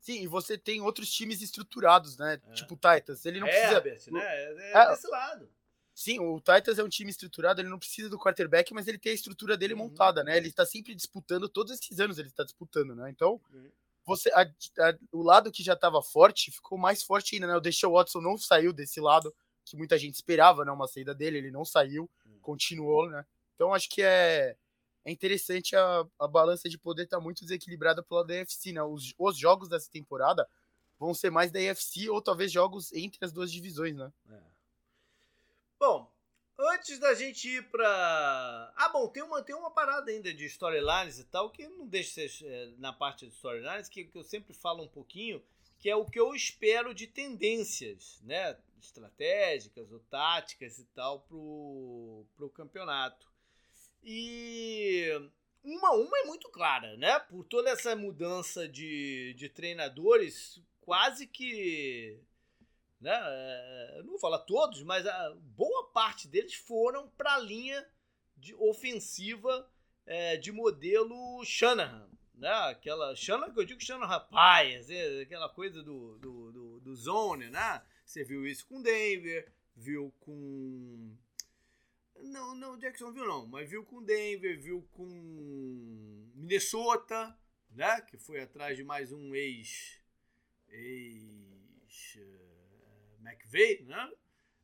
Sim, e você tem outros times estruturados, né? É. Tipo o Titans, ele não é, precisa né? É, é desse lado. Sim, o Titans é um time estruturado, ele não precisa do quarterback, mas ele tem a estrutura dele uhum. montada, né? Ele está sempre disputando, todos esses anos ele está disputando, né? Então, uhum. você a, a, o lado que já estava forte ficou mais forte ainda, né? O Deshaun Watson não saiu desse lado que muita gente esperava, né? Uma saída dele, ele não saiu, uhum. continuou, né? Então, acho que é, é interessante a, a balança de poder estar tá muito desequilibrada pelo lado da UFC, né? Os, os jogos dessa temporada vão ser mais da UFC ou talvez jogos entre as duas divisões, né? É. Bom, antes da gente ir pra. Ah, bom, tem uma, tem uma parada ainda de storylines e tal, que não deixa de ser é, na parte de storylines, que, que eu sempre falo um pouquinho, que é o que eu espero de tendências, né? Estratégicas ou táticas e tal pro, pro campeonato. E uma, uma é muito clara, né? Por toda essa mudança de, de treinadores, quase que né? É, não vou falar todos, mas a boa parte deles foram para a linha de ofensiva é, de modelo Shanahan. Né? Aquela Shanahan que eu digo Shanahan rapaz, aquela coisa do, do, do, do zone, né? Você viu isso com Denver, viu com. Não, não, Jacksonville não, mas viu com Denver, viu com Minnesota, né? Que foi atrás de mais um ex. ex McVeigh, né?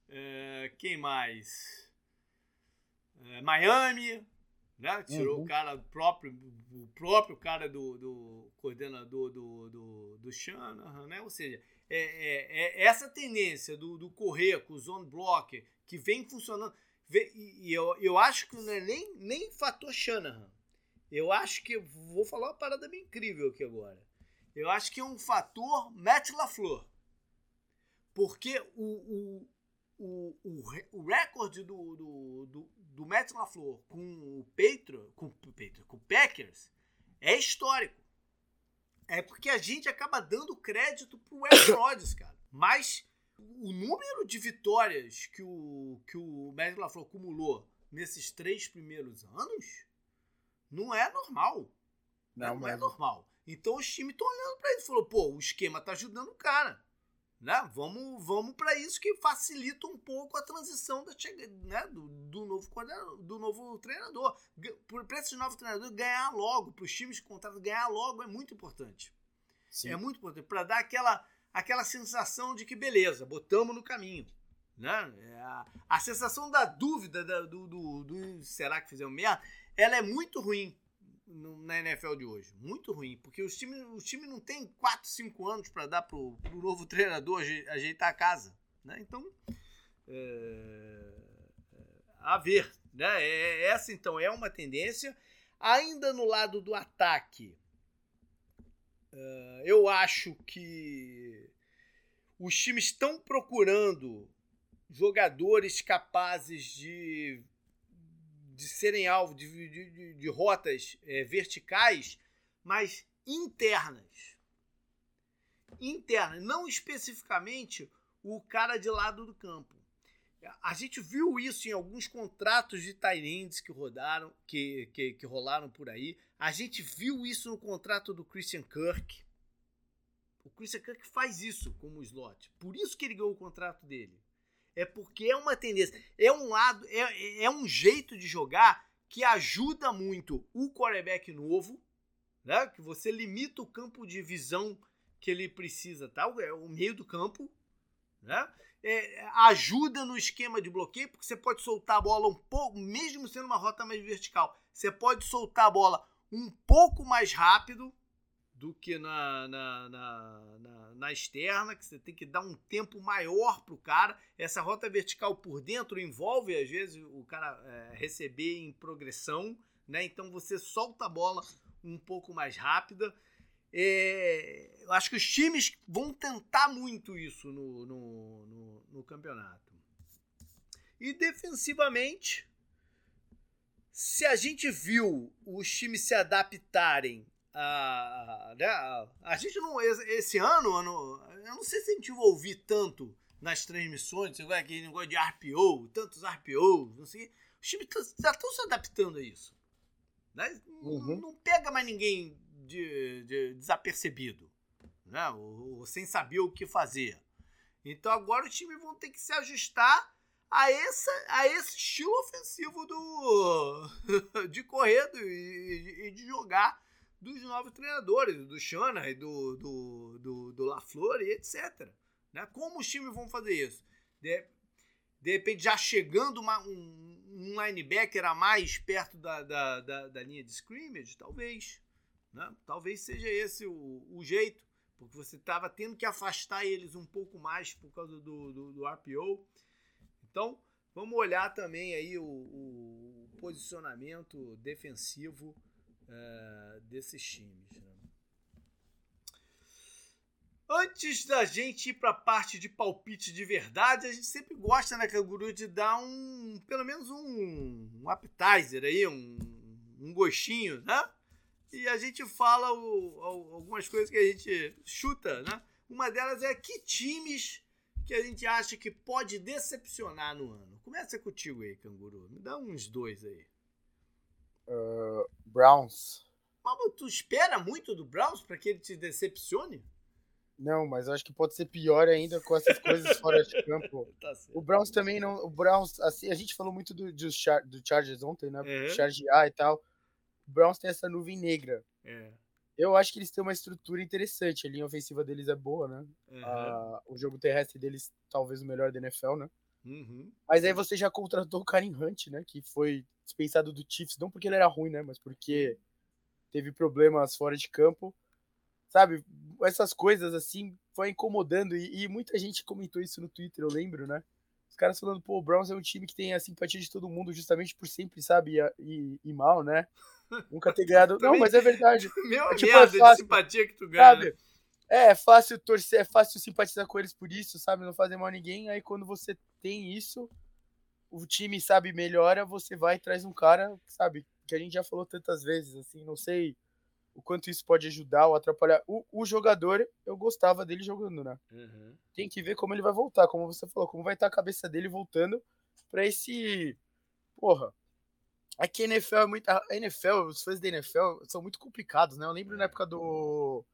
É, quem mais? É, Miami, né? Tirou uhum. o cara próprio, o próprio cara do, do coordenador do, do, do Shanahan, né? Ou seja, é, é, é, essa tendência do, do correr com o zone blocker que vem funcionando. E eu, eu acho que não é nem, nem fator Shanahan. Eu acho que. Vou falar uma parada bem incrível aqui agora. Eu acho que é um fator Matt LaFleur. Porque o, o, o, o, o recorde do, do, do, do Matt LaFleur com o Patriots, com, com o Packers, é histórico. É porque a gente acaba dando crédito pro Aaron Rodgers, cara. Mas o número de vitórias que o, que o Matt LaFleur acumulou nesses três primeiros anos não é normal. Não, não é normal. Então os times estão olhando para isso. Falou, pô, o esquema tá ajudando o cara. Né? Vamos, vamos para isso que facilita um pouco a transição da né? do, do, novo do novo treinador. Para esse novo treinador ganhar logo, para os times de contrato ganhar logo é muito importante. Sim. É muito importante para dar aquela, aquela sensação de que beleza, botamos no caminho. Né? É a, a sensação da dúvida da, do, do, do, será que fizemos merda, ela é muito ruim no, na NFL de hoje. Muito ruim, porque os times o time não tem 4, 5 anos para dar pro, pro novo treinador ajeitar a casa. Né? Então, é, é, a ver. Né? É, é, essa, então, é uma tendência. Ainda no lado do ataque, é, eu acho que os times estão procurando jogadores capazes de de serem alvo de, de, de rotas é, verticais, mas internas. Internas, não especificamente o cara de lado do campo. A gente viu isso em alguns contratos de Tyrands que rodaram, que, que, que rolaram por aí. A gente viu isso no contrato do Christian Kirk. O Christian Kirk faz isso como slot. Por isso que ele ganhou o contrato dele é porque é uma tendência, é um lado, é, é um jeito de jogar que ajuda muito o quarterback novo, né? Que você limita o campo de visão que ele precisa, tá? É o meio do campo, né? É, ajuda no esquema de bloqueio, porque você pode soltar a bola um pouco, mesmo sendo uma rota mais vertical, você pode soltar a bola um pouco mais rápido, do que na, na, na, na, na externa, que você tem que dar um tempo maior para o cara. Essa rota vertical por dentro envolve, às vezes, o cara é, receber em progressão, né? Então você solta a bola um pouco mais rápida. É, eu acho que os times vão tentar muito isso no, no, no, no campeonato. E defensivamente, se a gente viu os times se adaptarem a, né, a, a gente não. Esse ano, ano, eu não sei se a gente vai ouvir tanto nas transmissões, aquele negócio de RPO, tantos RPOs, não sei. Os times já estão se adaptando a isso. Né? Uhum. Não, não, pega mais ninguém de, de desapercebido, né? Ou, ou, sem saber o que fazer. Então agora os times vão ter que se ajustar a, essa, a esse estilo ofensivo do, de correr e, e de jogar dos novos treinadores, do Shanahan, do, do, do, do LaFleur e etc. Né? Como os times vão fazer isso? De, de repente, já chegando uma, um, um linebacker a mais perto da, da, da, da linha de scrimmage? Talvez. Né? Talvez seja esse o, o jeito, porque você estava tendo que afastar eles um pouco mais por causa do, do, do RPO. Então, vamos olhar também aí o, o posicionamento defensivo uh, desses times. Né? Antes da gente ir para a parte de palpite de verdade, a gente sempre gosta, né, Canguru, de dar um, pelo menos um, um appetizer aí, um, um gostinho, né? E a gente fala o, o, algumas coisas que a gente chuta, né? Uma delas é que times que a gente acha que pode decepcionar no ano. Começa contigo aí, Canguru. Me dá uns dois aí. Uh, Browns. Mas tu espera muito do Browns para que ele te decepcione? Não, mas eu acho que pode ser pior ainda com essas coisas fora de campo. tá o Browns também não. O Browns, assim, a gente falou muito do, do, Char, do Chargers ontem, né? É. Chargear e tal. O Browns tem essa nuvem negra. É. Eu acho que eles têm uma estrutura interessante. A linha ofensiva deles é boa, né? Uhum. O jogo terrestre deles, talvez o melhor da NFL, né? Uhum. Mas aí você já contratou o Karim Hunt, né? Que foi dispensado do Chiefs, não porque ele era ruim, né? Mas porque teve problemas fora de campo. Sabe? Essas coisas assim foi incomodando. E, e muita gente comentou isso no Twitter, eu lembro, né? Os caras falando, pô, o Browns é um time que tem a simpatia de todo mundo justamente por sempre, sabe, ir, ir mal, né? Nunca ter ganhado. Não, mas é verdade. Meu É tipo, merda é fácil, de simpatia que tu ganha. Sabe? É, é fácil torcer, é fácil simpatizar com eles por isso, sabe? Não fazer mal a ninguém. Aí quando você tem isso, o time, sabe, melhora, você vai e traz um cara, sabe, que a gente já falou tantas vezes, assim, não sei o quanto isso pode ajudar ou atrapalhar. O, o jogador, eu gostava dele jogando, né? Uhum. Tem que ver como ele vai voltar, como você falou, como vai estar a cabeça dele voltando pra esse. Porra. É que a NFL é muito. A NFL, os fãs da NFL são muito complicados, né? Eu lembro na época do.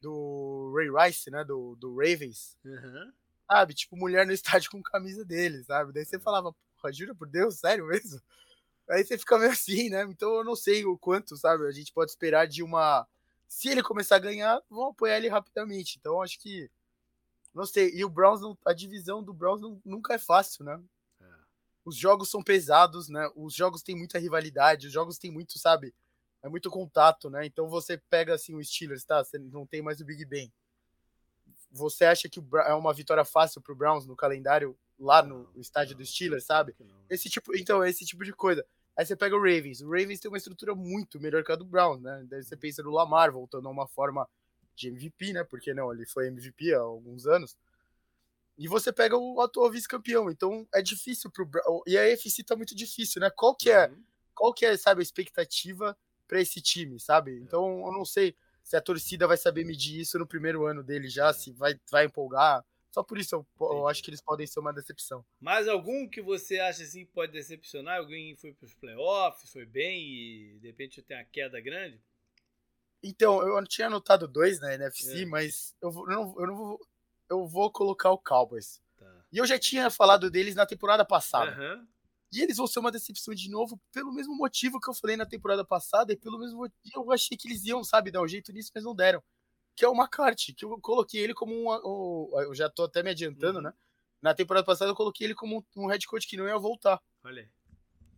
Do Ray Rice, né? Do, do Ravens. Uhum. Sabe? Tipo, mulher no estádio com camisa dele, sabe? Daí você falava, porra, jura por Deus, sério mesmo? Aí você fica meio assim, né? Então eu não sei o quanto, sabe? A gente pode esperar de uma. Se ele começar a ganhar, vão apoiar ele rapidamente. Então acho que. Não sei. E o Browns, não... a divisão do Browns não... nunca é fácil, né? É. Os jogos são pesados, né? Os jogos têm muita rivalidade, os jogos têm muito, sabe? É muito contato, né? Então você pega assim o Steelers, tá? Você não tem mais o Big Ben. Você acha que o é uma vitória fácil pro Browns no calendário lá no estádio do Steelers, sabe? Esse tipo, então, esse tipo de coisa. Aí você pega o Ravens. O Ravens tem uma estrutura muito melhor que a do Browns, né? Daí você pensa no Lamar voltando a uma forma de MVP, né? Porque não, ele foi MVP há alguns anos. E você pega o atual vice-campeão. Então é difícil pro Browns. E a AFC tá muito difícil, né? Qual que é, Uhum. qual que é, sabe, a expectativa pra esse time, sabe? Então eu não sei se a torcida vai saber medir isso no primeiro ano dele já, se vai, vai empolgar. Só por isso eu, eu acho que eles podem ser uma decepção. Mais algum que você acha assim que pode decepcionar? Alguém foi pros playoffs, foi bem e de repente tem uma queda grande? Então, eu tinha anotado dois na NFC, É. mas eu, vou, eu não, eu não vou. Eu vou colocar o Cowboys. Tá. E eu já tinha falado deles na temporada passada. Aham. E eles vão ser uma decepção de novo, pelo mesmo motivo que eu falei na temporada passada, e pelo mesmo motivo eu achei que eles iam, sabe, dar um jeito nisso, mas não deram. Que é o McCarthy, que eu coloquei ele como um. um- eu já tô até me adiantando, Uhum. né? Na temporada passada eu coloquei ele como um, um head coach que não ia voltar. Olha aí.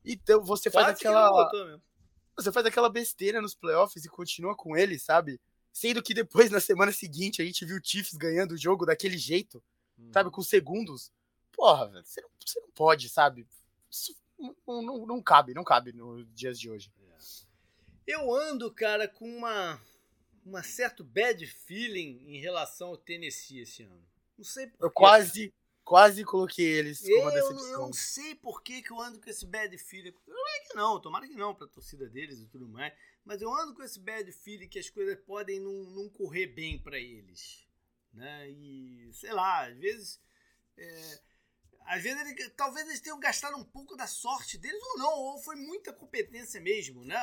Então você faz Quase aquela. voltou você faz aquela besteira nos playoffs e continua com ele, sabe? Sendo que depois, na semana seguinte, a gente viu o Chiefs ganhando o jogo daquele jeito, Hum. sabe? Com segundos. Porra, velho, você não, você não pode, sabe? Isso não, não, não cabe, não cabe nos dias de hoje. Eu ando, cara, com uma, uma certo bad feeling em relação ao Tennessee esse ano. Não sei por Eu quase, quase coloquei eles como uma Eu, eu decepção. não sei por que, que eu ando com esse bad feeling. Não é que não, tomara que não, pra torcida deles e tudo mais. Mas eu ando com esse bad feeling que as coisas podem não, não correr bem pra eles. Né? E, sei lá, às vezes. é, às vezes ele- talvez eles tenham gastado um pouco da sorte deles ou não, ou foi muita competência mesmo, né?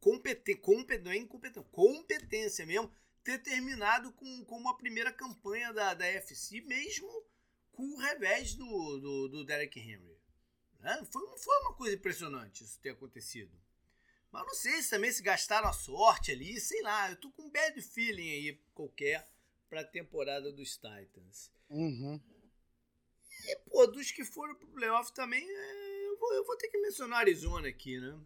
Competen compet não é incompetência, competência mesmo, ter terminado com, com uma primeira campanha da, da FC, mesmo com o revés do, do, do Derek Henry. Né? Foi, foi uma coisa impressionante isso ter acontecido. Mas não sei se também se gastaram a sorte ali, sei lá, eu tô com um bad feeling aí qualquer pra temporada dos Titans. Uhum. E, pô, dos que foram pro playoff também, é, eu, vou, eu vou ter que mencionar Arizona aqui, né?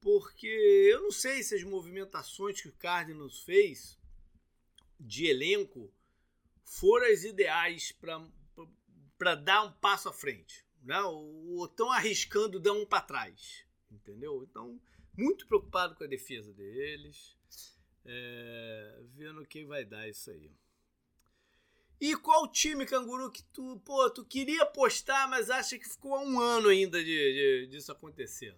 Porque eu não sei se as movimentações que o Cardinals fez de elenco foram as ideais para dar um passo à frente. Né? Ou estão arriscando dar um para trás. Entendeu? Então, muito preocupado com a defesa deles. É, vendo quem vai dar isso aí. E qual time, canguru, que tu, pô, tu queria apostar, mas acha que ficou há um ano ainda de, de- disso acontecer?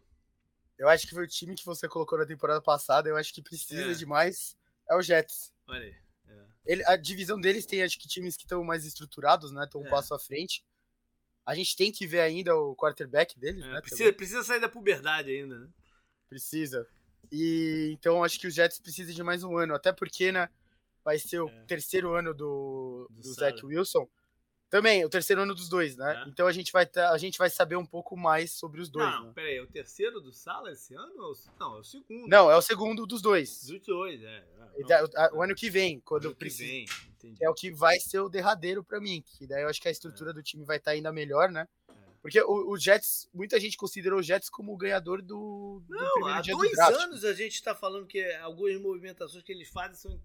Eu acho que foi o time que você colocou na temporada passada, eu acho que precisa É. demais, é o Jets. Olha aí. É. Ele, a divisão deles tem, acho que, times que estão mais estruturados, né? Estão um É. passo à frente. A gente tem que ver ainda o quarterback deles, É, né? precisa, também. precisa sair da puberdade ainda, né? Precisa. E então acho que os Jets precisam de mais um ano, até porque, né? Vai ser o É. terceiro ano do, Do do. Zach Wilson. Também, o terceiro ano dos dois, né? É. Então a gente vai tá, a gente vai saber um pouco mais sobre os dois. não, né? peraí, é o terceiro do Sala esse ano? Não, é o segundo. Não, é o segundo dos dois. Dos dois, é. Ah, a- O ano que vem, quando precisa. vem, entendi. É o que vai ser o derradeiro pra mim. Que daí eu acho que a estrutura do time vai estar ainda melhor, né? É. Porque o, o Jets, muita gente considerou o Jets como o ganhador do, do Não, primeiro há dia dois do anos a gente tá falando que algumas movimentações que eles fazem são,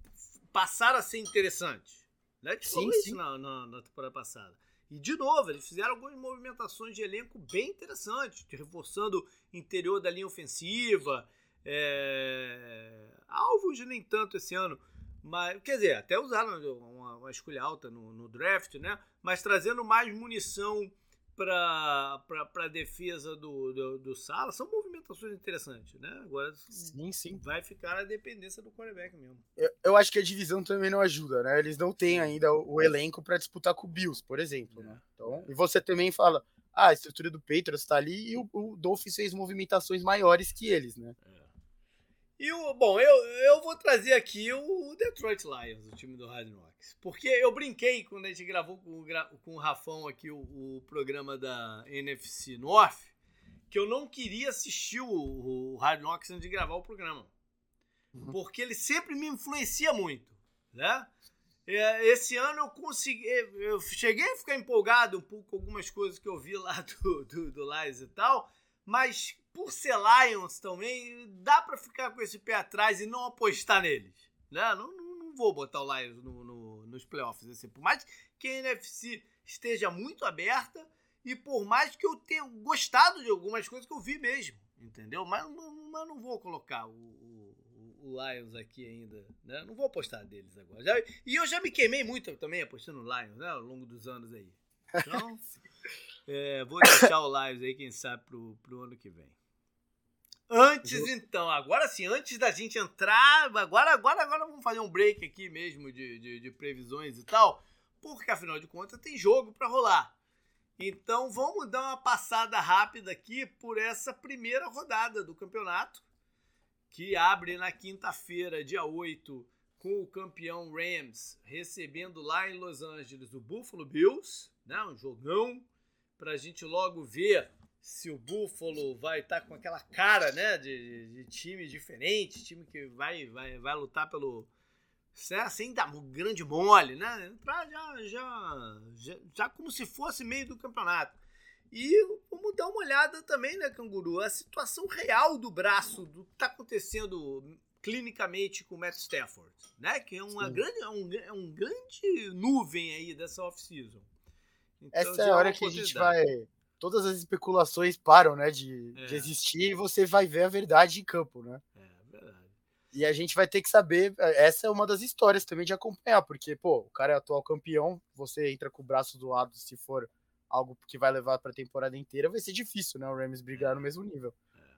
passaram a ser interessantes. Né? Sim, falou sim. isso na, na, na temporada passada. E, de novo, eles fizeram algumas movimentações de elenco bem interessantes, reforçando o interior da linha ofensiva. É... Alvos nem tanto esse ano, mas quer dizer, até usaram uma, uma escolha alta no, no draft, né? Mas trazendo mais munição para a defesa do, do, do, Sala são movimentações interessantes, né? Agora sim, sim. vai ficar a dependência do quarterback mesmo. Eu, eu, acho que a divisão também não ajuda, né? Eles não têm ainda o, o elenco para disputar com o Bills, por exemplo, é. né? Então, e você também fala, ah, a estrutura do Patriots está ali e o, o Dolphins fez movimentações maiores que eles, né? É. E o, bom, eu, eu vou trazer aqui o Detroit Lions, o time do Hard Knocks. Porque eu brinquei quando a gente gravou com, com o Rafão aqui o, o programa da NFC North, que eu não queria assistir o, o Hard Knocks antes de gravar o programa. Uhum. Porque ele sempre me influencia muito, né? É, esse ano eu consegui. Eu cheguei a ficar empolgado um pouco com algumas coisas que eu vi lá do, do, do Lions e tal, mas por ser Lions também, dá para ficar com esse pé atrás e não apostar neles. Né? Não, não, não vou botar o Lions no, no, nos playoffs. Assim. Por mais que a NFC esteja muito aberta e por mais que eu tenha gostado de algumas coisas que eu vi mesmo. Entendeu? Mas, mas não vou colocar o, o, o, Lions aqui ainda. Né? Não vou apostar deles agora. Já, e eu já me queimei muito também apostando no Lions né? ao longo dos anos aí. Então. É, vou deixar o Lives aí, quem sabe, pro, pro ano que vem. Antes, então, agora sim, antes da gente entrar, agora, agora, agora vamos fazer um break aqui mesmo de, de, de previsões e tal, porque afinal de contas tem jogo para rolar. Então vamos dar uma passada rápida aqui por essa primeira rodada do campeonato, que abre na quinta-feira, dia 8, com o campeão Rams recebendo lá em Los Angeles o Buffalo Bills, né? Um jogão para a gente logo ver se o Buffalo vai estar tá com aquela cara, né, de, de, time diferente, time que vai, vai, vai lutar pelo sem dar um grande mole, né? Entrar já, já, já, já como se fosse meio do campeonato. E vamos dar uma olhada também, né, Canguru? A situação real do braço, do que está acontecendo clinicamente com o Matt Stafford, né? Que é uma grande, é um, é um grande nuvem aí dessa off-season. Então, Essa é a hora que a gente vai. Todas as especulações param, né, de, é. de existir e você vai ver a verdade em campo, né? É, verdade. E a gente vai ter que saber. É, essa é uma das histórias também de acompanhar, porque, pô, o cara é atual campeão, você entra com o braço do lado se for algo que vai levar para a temporada inteira, vai ser difícil, né? O Rams brigar é. no mesmo nível. É.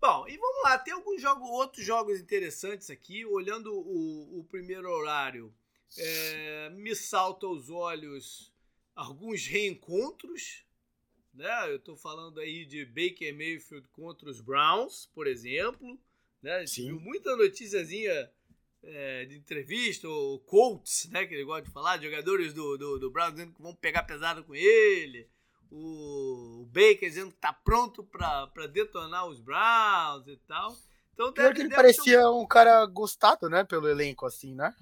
Bom, e vamos lá, tem alguns jogos, outros jogos interessantes aqui. Olhando o, o primeiro horário, é, me salta aos olhos alguns reencontros, né? Eu estou falando aí de Baker Mayfield contra os Browns, por exemplo. Né? A gente Sim. viu muita noticiazinha é, de entrevista, o Colts, né? Que ele gosta de falar, jogadores do, do, do Browns dizendo que vão pegar pesado com ele. O, o Baker dizendo que está pronto para detonar os Browns e tal. Então, deve, que ele parecia um... um cara gostado, né? Pelo elenco, assim, né?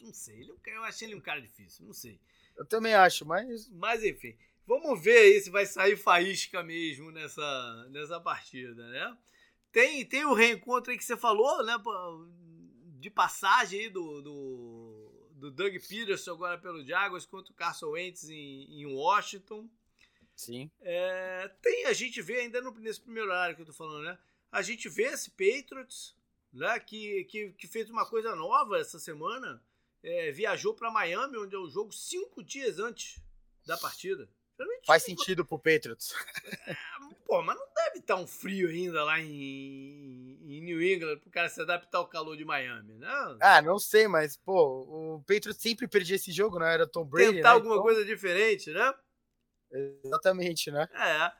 Não sei. Ele, é eu achei ele um cara difícil, não sei. Eu também acho, mas. Mas enfim. Vamos ver aí se vai sair faísca mesmo nessa, nessa partida, né? Tem, tem o reencontro aí que você falou, né? De passagem aí do, do, do Doug Peterson agora pelo Jaguars contra o Carson Wentz em, em Washington. Sim. É, tem, a gente vê ainda no, nesse primeiro horário que eu tô falando, né? A gente vê esse Patriots, né? Que, que, que fez uma coisa nova essa semana é, viajou para Miami, onde é o jogo cinco dias antes da partida. Faz sentido pro Patriots. É, pô, mas não deve estar tá um frio ainda lá em, em New England pro cara se adaptar ao calor de Miami, né? Ah, não sei, mas, pô, o Patriots sempre perdia esse jogo, né? Era Tom Brady. Tentar né? alguma então... coisa diferente, né? Exatamente, né? É.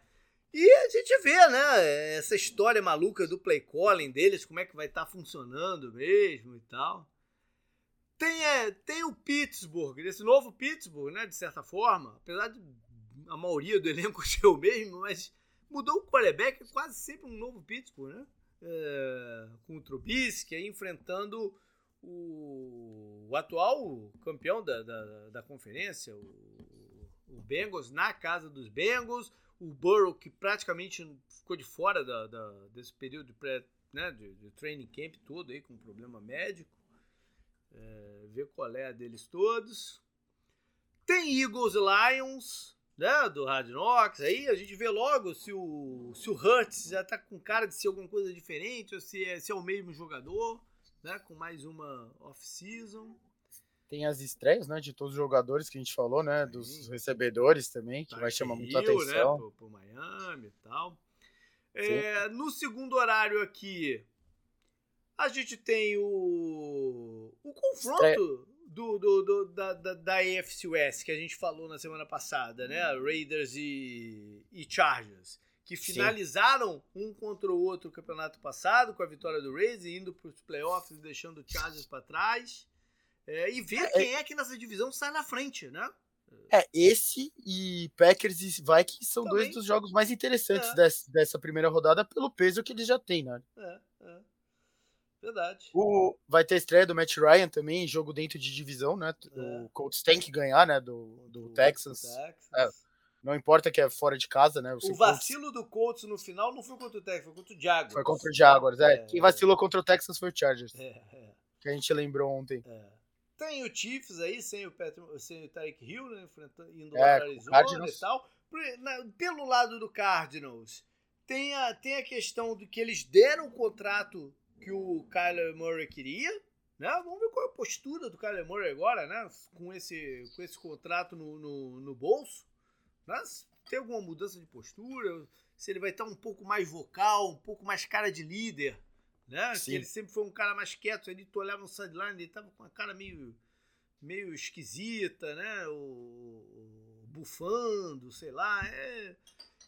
E a gente vê, né, essa história maluca do play calling deles, como é que vai estar tá funcionando mesmo e tal. Tem, o Pittsburgh, esse novo Pittsburgh, né? De certa forma, apesar de a maioria do elenco ser o mesmo, mas mudou o quarterback, é quase sempre um novo Pittsburgh, né? É, com o Trubisky, aí enfrentando o, o, atual campeão da, da, da conferência, o, o, Bengals, na casa dos Bengals, o Burrow, que praticamente ficou de fora da, da desse período de, pré, né, de, de training camp todo aí, com problema médico é, ver qual é a deles todos. tem Eagles Lions, né, do Hard Knocks, aí a gente vê logo se o, se o Hurts já tá com cara de ser alguma coisa diferente, ou se é, se é o mesmo jogador, né, com mais uma off-season. Tem as estreias, né, de todos os jogadores que a gente falou, né, dos Sim. recebedores também, que vai chamar muita atenção. Né, pro, pro Miami e tal. É, no segundo horário aqui, a gente tem o, o confronto do, do, do, da, da, da AFC West que a gente falou na semana passada, né? Raiders e, e Chargers. Que finalizaram Sim. um contra o outro o campeonato passado, com a vitória do Raiders, indo para os playoffs e deixando o Chargers para trás. É, e ver é, quem é que nessa divisão sai na frente, né? É, esse e Packers e Vikings são Também. dois dos jogos mais interessantes é. dessa, dessa, primeira rodada pelo peso que eles já têm, né? É, é. Verdade. O, vai ter estreia do Matt Ryan também, jogo dentro de divisão, né? É. O Colts tem que ganhar, né? Do, do, do Texans. Texas. É, não importa que é fora de casa, né? O, o vacilo Colts... do Colts no final não foi contra o Texas, foi contra o Jaguars. Foi contra o Jaguars, é. é. Quem vacilou contra o Texas foi o Chargers. É, é. Que a gente lembrou ontem. É. Tem o Chiefs aí, sem o, Patrick, sem o Tyreek Hill, né? Enfrentando, indo lá para Arizona e tal. Pelo lado do Cardinals, tem a, tem a questão de que eles deram o contrato que o Kyler Murray queria. Né? Vamos ver qual é a postura do Kyler Murray agora, né? Com esse, com esse contrato no, no, no bolso. Né? Tem alguma mudança de postura? Se ele vai estar um pouco mais vocal, um pouco mais cara de líder. Né? Que ele sempre foi um cara mais quieto. Ele, tu olhava no sideline, ele tava com uma cara meio, meio esquisita, né? O, o bufando, sei lá. É,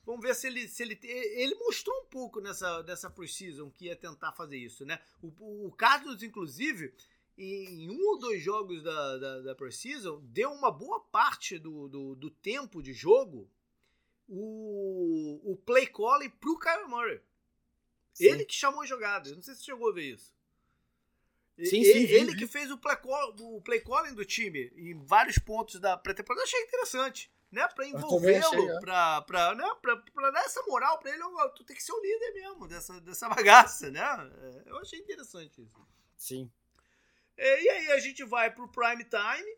Vamos ver se ele, se ele. Ele mostrou um pouco nessa, nessa preseason que ia tentar fazer isso, né? O, o Cardinals, inclusive, em um ou dois jogos da, da, da preseason, deu uma boa parte do, do, do tempo de jogo o, o play calling pro Kyle Murray. Sim. Ele que chamou a jogada. Não sei se você chegou a ver isso. Sim, sim, ele, que fez o play, call, o play calling do time em vários pontos da pré-temporada. Eu achei interessante né? Pra envolvê-lo, pra, pra, né? pra, pra dar essa moral pra ele, tu tem que ser o líder mesmo dessa, dessa bagaça, né? É, eu achei interessante isso. Sim. É, e aí a gente vai pro Prime Time,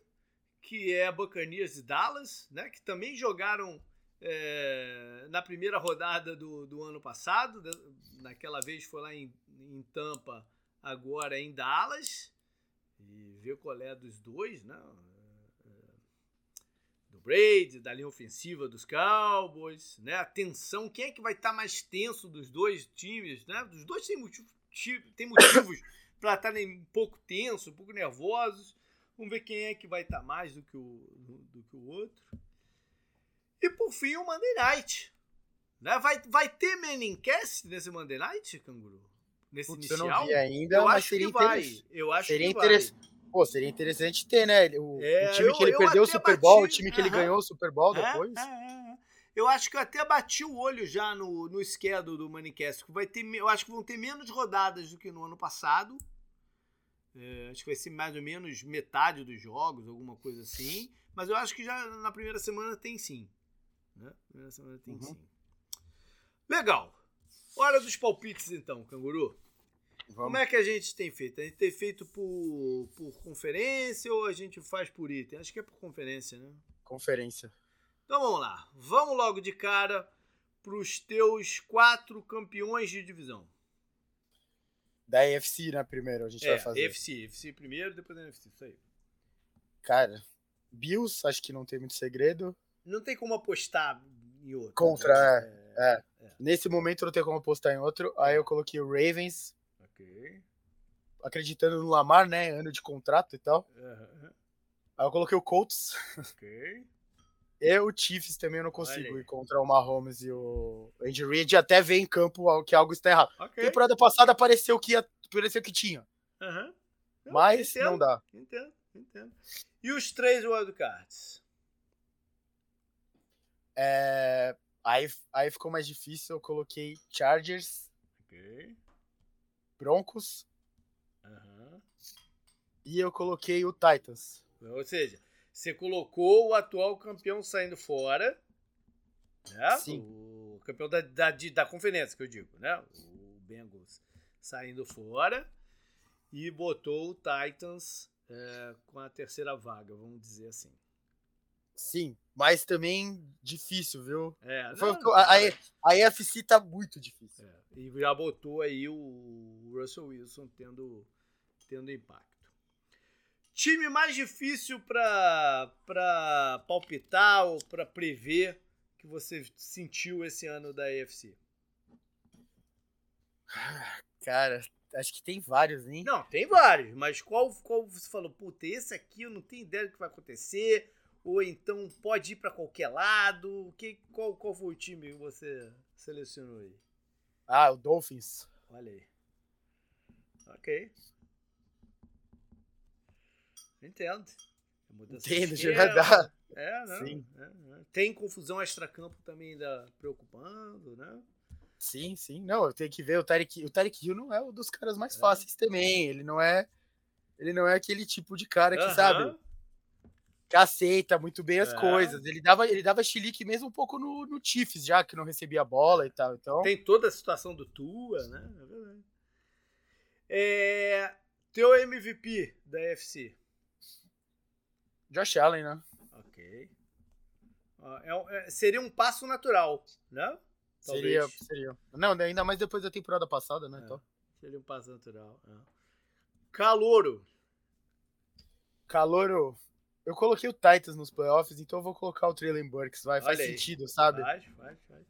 que é a Buccaneers e Dallas, né? Que também jogaram é, na primeira rodada do, do ano passado. Né? Naquela vez foi lá em, em Tampa, agora é em Dallas. E ver qual é dos dois, né? Brady, da linha ofensiva dos Cowboys, né? A tensão, quem é que vai estar tá mais tenso dos dois times, né? Dos dois tem, motivo, tem motivos para estarem um pouco tensos, um pouco nervosos. Vamos ver quem é que vai estar tá mais do que, o, do, que o outro. E por fim, o Monday Night. Né? Vai, vai ter Cast nesse Monday Night, Canguru? Nesse Putz, inicial? Eu não vi ainda, eu acho que vai. Eu acho seria que vai. Pô, seria interessante ter, né? O, é, o time eu, que ele perdeu o Super Bowl, bati... o time que ele ganhou o Super Bowl é, depois. É, é, eu acho que eu até bati o olho já no, no schedule do Manicast. Vai ter, eu acho que vão ter menos rodadas do que no ano passado. É, acho que vai ser mais ou menos metade dos jogos, alguma coisa assim. Mas eu acho que já na primeira semana tem sim. Né? Primeira semana tem uhum. sim. Legal. Hora dos palpites então, canguru. Vamos. Como é que a gente tem feito? A gente tem feito por, por conferência ou a gente faz por item? Acho que é por conferência, né? Conferência. Então vamos lá. Vamos logo de cara para os teus quatro campeões de divisão. Da EFC, né? Primeiro a gente é, vai fazer. EFC. EFC primeiro, depois da EFC. Isso aí. Cara, Bills, acho que não tem muito segredo. Não tem como apostar em outro. Contra, né? é, é. é. Nesse momento não tem como apostar em outro. Aí eu coloquei o Ravens, Ok. Acreditando no Lamar, né? Ano de contrato e tal. Uhum. Aí eu coloquei o Colts. Ok. E o Chiefs também eu não consigo ir contra o Mahomes e o Andy Reid até ver em campo que algo está errado. Okay. Temporada passada pareceu que, ia, pareceu que tinha. Uhum. Mas entendo, não dá. Entendo, entendo. E os três wildcards? É, aí, aí ficou mais difícil. Eu coloquei Chargers. Ok. Broncos. Uhum. E eu coloquei o Titans. Ou seja, você colocou o atual campeão saindo fora. Né? Sim. O campeão da, da, da conferência, que eu digo, né? O Bengals saindo fora. E botou o Titans é, com a terceira vaga, vamos dizer assim. Sim, mas também difícil, viu? É, Foi, não, a, a, a EFC tá muito difícil. é, e já botou aí o Russell Wilson tendo, tendo impacto. Time mais difícil pra palpitar ou pra prever que você sentiu esse ano da EFC? Cara, acho que tem vários, hein? Não, tem vários, mas qual, qual você falou, puta, esse aqui eu não tenho ideia do que vai acontecer, ou então pode ir pra qualquer lado, que, qual, qual foi o time que você selecionou aí? Ah, o Dolphins. Olha aí. Ok. Entendo. É de Entendo, já dá. É, não. Sim. é, é. Tem confusão extracampo também ainda preocupando, né? Sim, sim. Não, eu tenho que ver o Tarek. O Tarek Hill não é um dos caras mais É. fáceis também. Ele não é. Ele não é aquele tipo de cara que, Aham. sabe, que aceita muito bem as É. coisas. Ele dava, ele dava chilique mesmo um pouco no, no Chiefs, já que não recebia a bola e tal. Então, Tem toda a situação do Tua, né? É verdade. É, teu MVP da UFC. Josh Allen, né? Ok. É é- seria um passo natural, né? Seria, Talvez. seria. Não, ainda mais depois da temporada passada, né? É. Então, Seria um passo natural. é. Calouro. Calouro. Eu coloquei o Titans nos playoffs, então eu vou colocar o Traylon Burks, vai. Faz aí. sentido, sabe? Faz, faz, faz.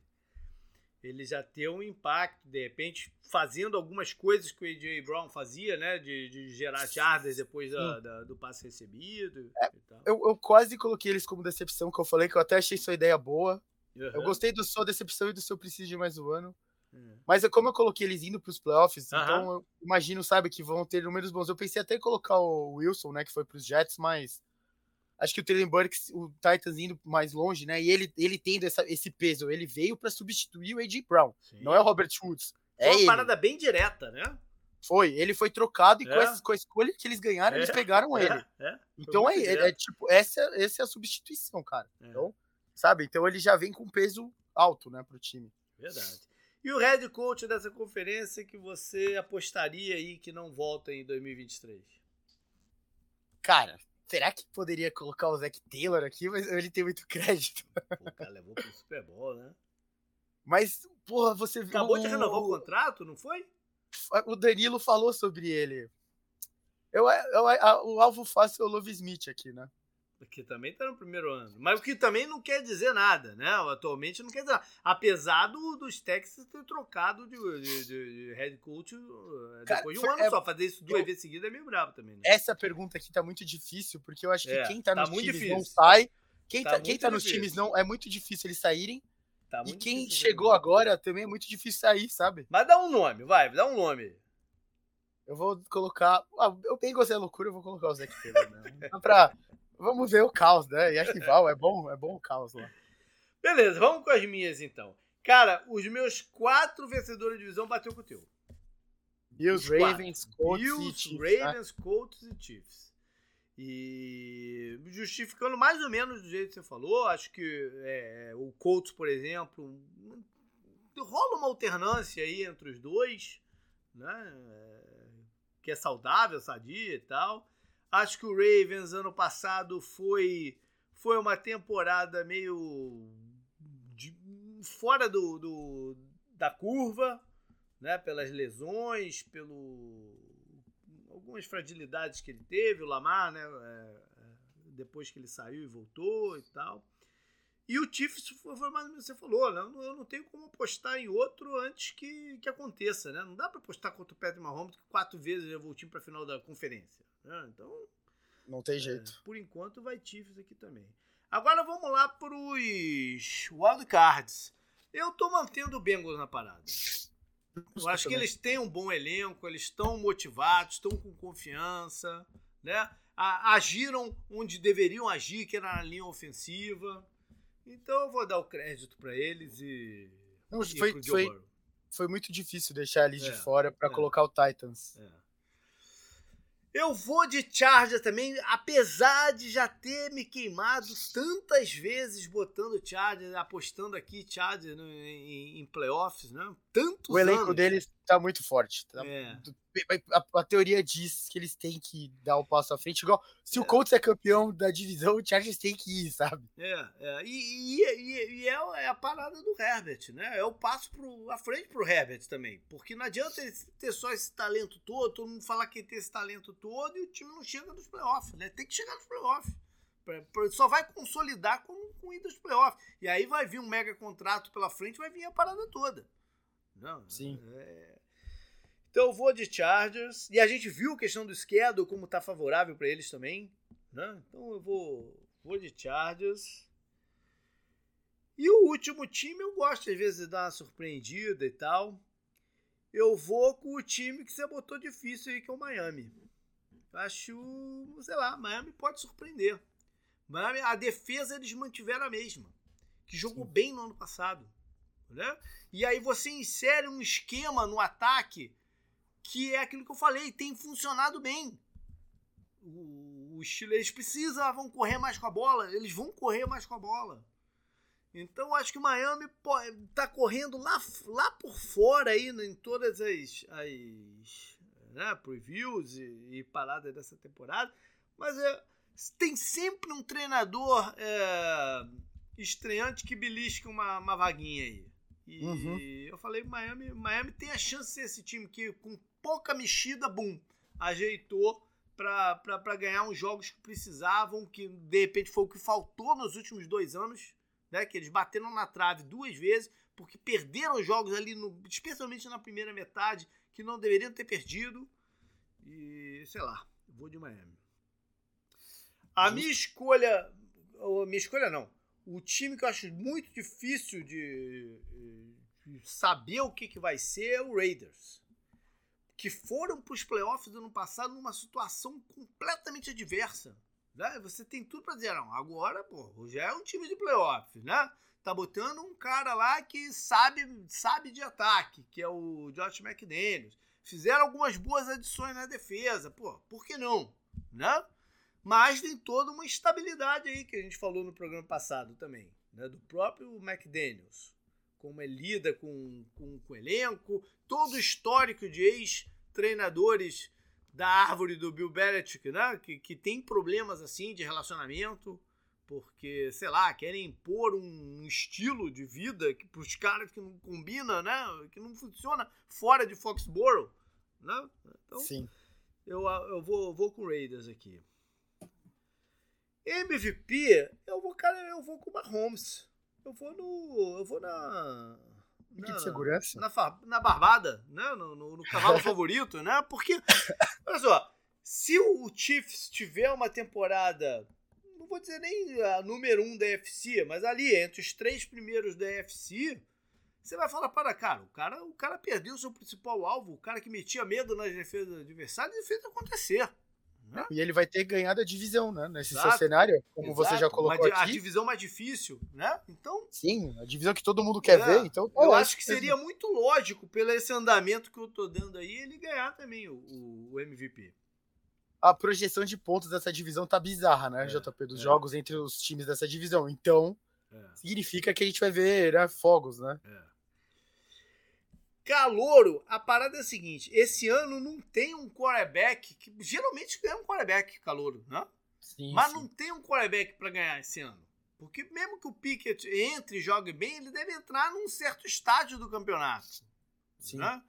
Ele já tem um impacto, de repente, fazendo algumas coisas que o A.J. Brown fazia, né? De, de gerar jardas depois da- da- do passe recebido. É, e tal. Eu, eu quase coloquei eles como decepção, que eu falei que eu até achei sua ideia boa. Eu Aham. gostei do sua decepção e do seu preciso de mais um ano. É. Mas é como eu coloquei eles indo pros playoffs, Aham. então eu imagino, sabe, que vão ter números bons. Eu pensei até em colocar o Wilson, né, que foi pros Jets, mas acho que o Traylon Burks, o Titans indo mais longe, né, e ele, ele tendo essa- esse peso, ele veio pra substituir o A.J. Brown. Sim. Não é o Robert Woods, Foi é uma ele. parada bem direta, né? Foi, ele foi trocado e com, É. essa, com a escolha que eles ganharam, eles É, pegaram ele. É, é. Então é, é, é tipo, essa, essa é a substituição, cara. É, Então, sabe? Então ele já vem com peso alto, né, pro time. Verdade. E o head coach dessa conferência que você apostaria aí que não volta em 2023? Cara, será que poderia colocar o Zac Taylor aqui? Mas ele tem muito crédito. O cara levou pro Super Bowl, né? Mas, porra, você viu. Acabou de renovar o contrato, não foi? O Danilo falou sobre ele. Eu, eu, a- o alvo fácil é o Love Smith aqui, né? Porque também tá no primeiro ano. Mas o que também não quer dizer nada, né? Atualmente não quer dizer nada. Apesar do, dos Texas ter trocado de, de- de- de head coach uh, Cara, depois de um ano é- só. Fazer isso duas eu- vezes seguidas é meio brabo também, né? Essa pergunta aqui tá muito difícil, porque eu acho que É, quem tá, tá nos times difícil. não sai. Quem Tá tá, quem tá nos difícil. times não. É muito difícil eles saírem. Tá e quem chegou mesmo. agora também é muito difícil sair, sabe? Mas dá um nome, vai, dá um nome. Eu vou colocar. Ah, eu bem gostei da loucura, eu vou colocar o Zac Taylor, né? Só pra. Vamos ver o caos, né? E é rival, é bom, é bom o caos lá. Beleza, vamos com as minhas então. Cara, os meus quatro vencedores de divisão bateu com o teu. Bills. Ravens, Colts e Bills, Chiefs. né? Ravens, Colts e Chiefs. E justificando mais ou menos do jeito que você falou, acho que é, o Colts, por exemplo, rola uma alternância aí entre os dois, né? É, Que é saudável, sadia e tal. Acho que o Ravens ano passado foi foi uma temporada meio de- fora do, do- da curva, né? Pelas lesões, pelo algumas fragilidades que ele teve, o Lamar, né? é, é, depois que ele saiu e voltou e tal. E o Chiefs foi mais ou você falou, né? Eu não- eu tenho como apostar em outro antes que, que aconteça, né? Não dá para apostar contra o Patrick Mahomes que quatro vezes o time para final da conferência. Né? Então, Não tem é, jeito. por enquanto vai Chiefs aqui também. Agora vamos lá pros wildcards. Eu tô mantendo o Bengals na parada. Eu acho que eles têm um bom elenco, eles estão motivados, estão com confiança, né? Agiram onde deveriam agir, que era na linha ofensiva. Então eu vou dar o crédito para eles e, Não, e foi, foi, foi muito difícil deixar eles É, de fora pra é. colocar o Titans. É. Eu vou de Chargers também, apesar de já ter me queimado tantas vezes botando Chargers, apostando aqui Chargers no- em, em playoffs, né? Tantos O elenco anos. deles tá muito forte. tá- É. A, a teoria diz que eles têm que dar o passo à frente. Igual, se É. o Colts é campeão da divisão, o Chargers tem que ir, sabe? É, é. E, e, e- e é, é a parada do Herbert, né? É o passo pro, à frente pro Herbert também. Porque não adianta ele ter só esse talento todo, todo mundo falar que ele tem esse talento todo e o time não chega nos playoffs, né? Tem que chegar nos playoffs. Só vai consolidar com, com ida aos playoffs. E aí vai vir um mega contrato pela frente, vai vir a parada toda. Não, Sim. é- Então eu vou de Chargers. E a gente viu a questão do schedule, como tá favorável para eles também. Né? Então eu vou, vou de Chargers. E o último time eu gosto às vezes de dar uma surpreendida e tal. Eu vou com o time que você botou difícil aí, que é o Miami. Acho, sei lá, Miami pode surpreender. Miami, a defesa eles mantiveram a mesma, que jogou bem no ano passado. Né? E aí você insere um esquema no ataque que é aquilo que eu falei, tem funcionado bem. O, o estilo, eles precisavam correr mais com a bola, eles vão correr mais com a bola. Então acho que o Miami pô, tá correndo lá, lá por fora aí né, em todas as, as né, previews e, e paradas dessa temporada. Mas é, tem sempre um treinador é, estreante que belisca uma, uma vaguinha aí. E Uhum. eu falei, Miami, Miami tem a chance de ser esse time que com pouca mexida, bum, ajeitou para ganhar uns jogos que precisavam, que de repente foi o que faltou nos últimos dois anos, né? Que eles bateram na trave duas vezes, porque perderam jogos ali, no, especialmente na primeira metade, que não deveriam ter perdido. E sei lá, vou de Miami. A minha escolha. A minha escolha não. O time que eu acho muito difícil de, de saber o que, que vai ser é o Raiders. Que foram para os playoffs do ano passado numa situação completamente adversa. Né? Você tem tudo para dizer, não, agora, pô, já é um time de playoffs, né? Tá botando um cara lá que sabe, sabe de ataque, que é o Josh McDaniels. Fizeram algumas boas adições na defesa, pô, por que não? Né? Mas tem toda uma estabilidade aí que a gente falou no programa passado também, né? Do próprio McDaniels. Como ele lida com, com, com o elenco, todo o histórico de ex-treinadores da árvore do Bill Belichick, né? Que, que tem problemas assim de relacionamento, porque, sei lá, querem impor um, estilo de vida que para os caras que não combina, né? Que não funciona fora de Foxborough, né? Então, Sim. eu, eu vou, vou com o Raiders aqui. MVP, eu vou, cara, eu vou com o Mahomes. Eu vou no. Eu vou na. Pique de segurança? Na, na barbada, né? No, no- no cavalo favorito, né? Porque, olha só, se o Chiefs tiver uma temporada, não vou dizer nem a número um da FC, mas ali entre os três primeiros da FC, você vai falar, para, cara, o cara, o cara perdeu o seu principal alvo, o cara que metia medo nas defesas adversárias e fez acontecer. E ele vai ter ganhado a divisão, né? Nesse seu Exato. cenário, como você já Exato, colocou di- A aqui. divisão mais difícil, né? Então, Sim, a divisão que todo mundo quer É, ver. Então, eu é acho que isso mesmo. seria muito lógico, pelo esse andamento que eu tô dando aí, ele ganhar também o, o- MVP. A projeção de pontos dessa divisão tá bizarra, né, É, JP? Dos é. jogos entre os times dessa divisão. Então, É. significa que a gente vai ver né, fogos, né? Calouro, a parada é a seguinte: esse ano não tem um quarterback que geralmente ganha um quarterback calouro, né? Sim, Mas sim. não tem um quarterback para ganhar esse ano. Porque mesmo que o Pickett entre e jogue bem, ele deve entrar num certo estágio do campeonato. Sim. né?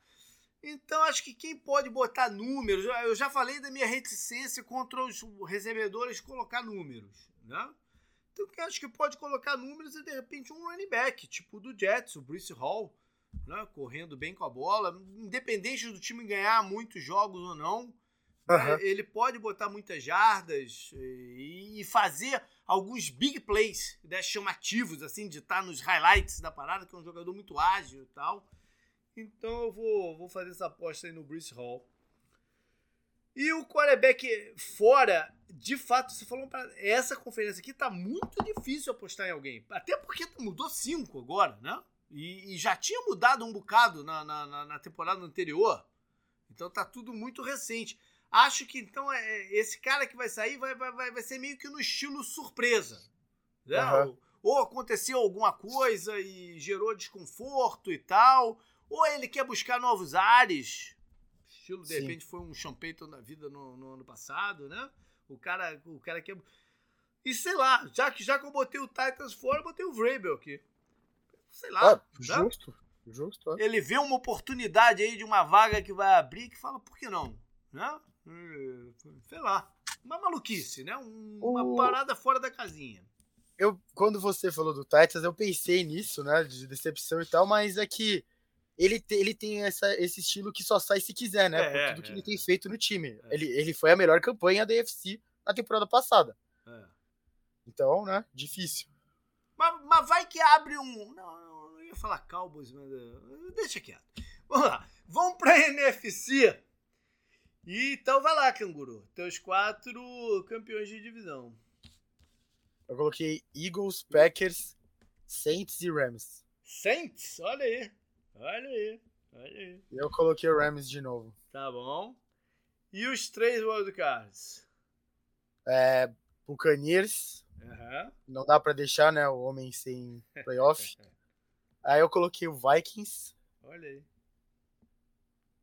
Então acho que quem pode botar números, eu já falei da minha reticência contra os recebedores colocar números, né? Então acho que pode colocar números é de repente um running back, tipo o do Jets, o Bruce Hall, né? correndo bem com a bola, independente do time ganhar muitos jogos ou não? Aham. ele pode botar muitas jardas e, e fazer alguns big plays né? chamativos, assim, de estar nos highlights da parada, que é um jogador muito ágil e tal. Então eu vou, vou fazer essa aposta aí no Bruce Hall. E o quarterback fora, de fato, você falou para essa conferência aqui tá muito difícil apostar em alguém. Até porque mudou cinco agora, né? E, e já tinha mudado um bocado na, na, na- temporada anterior. Então tá tudo muito recente. Acho que então é, esse cara que vai sair vai, vai, vai, ser meio que no estilo surpresa. Né? Aham. Ou, ou aconteceu alguma coisa e gerou desconforto e tal, Ou ele quer buscar novos ares, estilo de Sim. repente foi um Champeito na vida no, no ano passado, né? O cara, o cara quer. E sei lá, já que, já que eu botei o Titans fora, eu botei o Vrabel aqui. Sei lá. Ah, né? justo. Justo. é. Ele vê uma oportunidade aí de uma vaga que vai abrir que fala, por que não? Né? Sei lá. Uma maluquice, né? Um- Uma O- parada fora da casinha. eu, quando você falou do Titans, eu pensei nisso, né? De decepção e tal, mas é que ele, te- ele tem essa, esse estilo que só sai se quiser, né? É, por tudo é, que é. ele tem feito no time. É. Ele, ele foi a melhor campanha da UFC na temporada passada. É. Então, né? Difícil. Mas, mas vai que abre um. Não, eu ia falar Cowboys, mas. eh, Deixa quieto. Vamos lá. Vamos pra NFC. E então vai lá, canguru. Teus quatro campeões de divisão. Eu coloquei Eagles, Packers, Saints e Rams. Saints, olha aí. Olha aí. Olha aí. Eu coloquei o Rams de novo. Tá bom. E os três wildcards? É, Buccaneers, Aham. não dá pra deixar, né? O homem sem playoff. Aí eu coloquei o Vikings. Olha aí.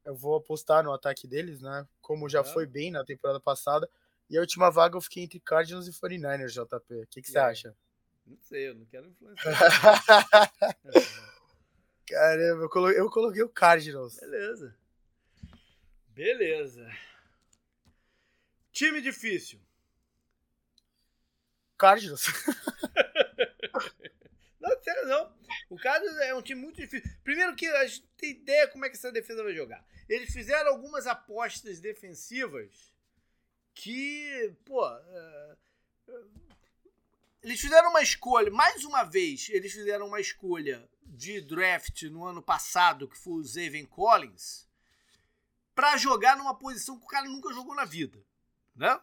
Eu vou apostar no ataque deles, né? Como já Aham. foi bem na temporada passada. E a última vaga eu fiquei entre Cardinals e 49ers, JP. O que, que você aí? acha? Não sei, eu não quero influenciar. Caramba, eu coloquei, eu coloquei o Cardinals. Beleza. Beleza. Time difícil. Cardinals. Não, sério não. O Cardinals é um time muito difícil. Primeiro que a gente tem ideia como é que essa defesa vai jogar. Eles fizeram algumas apostas defensivas que, pô... é, Eles fizeram uma escolha, mais uma vez, eles fizeram uma escolha de draft no ano passado, que foi o Zaven Collins, pra jogar numa posição que o cara nunca jogou na vida. Né?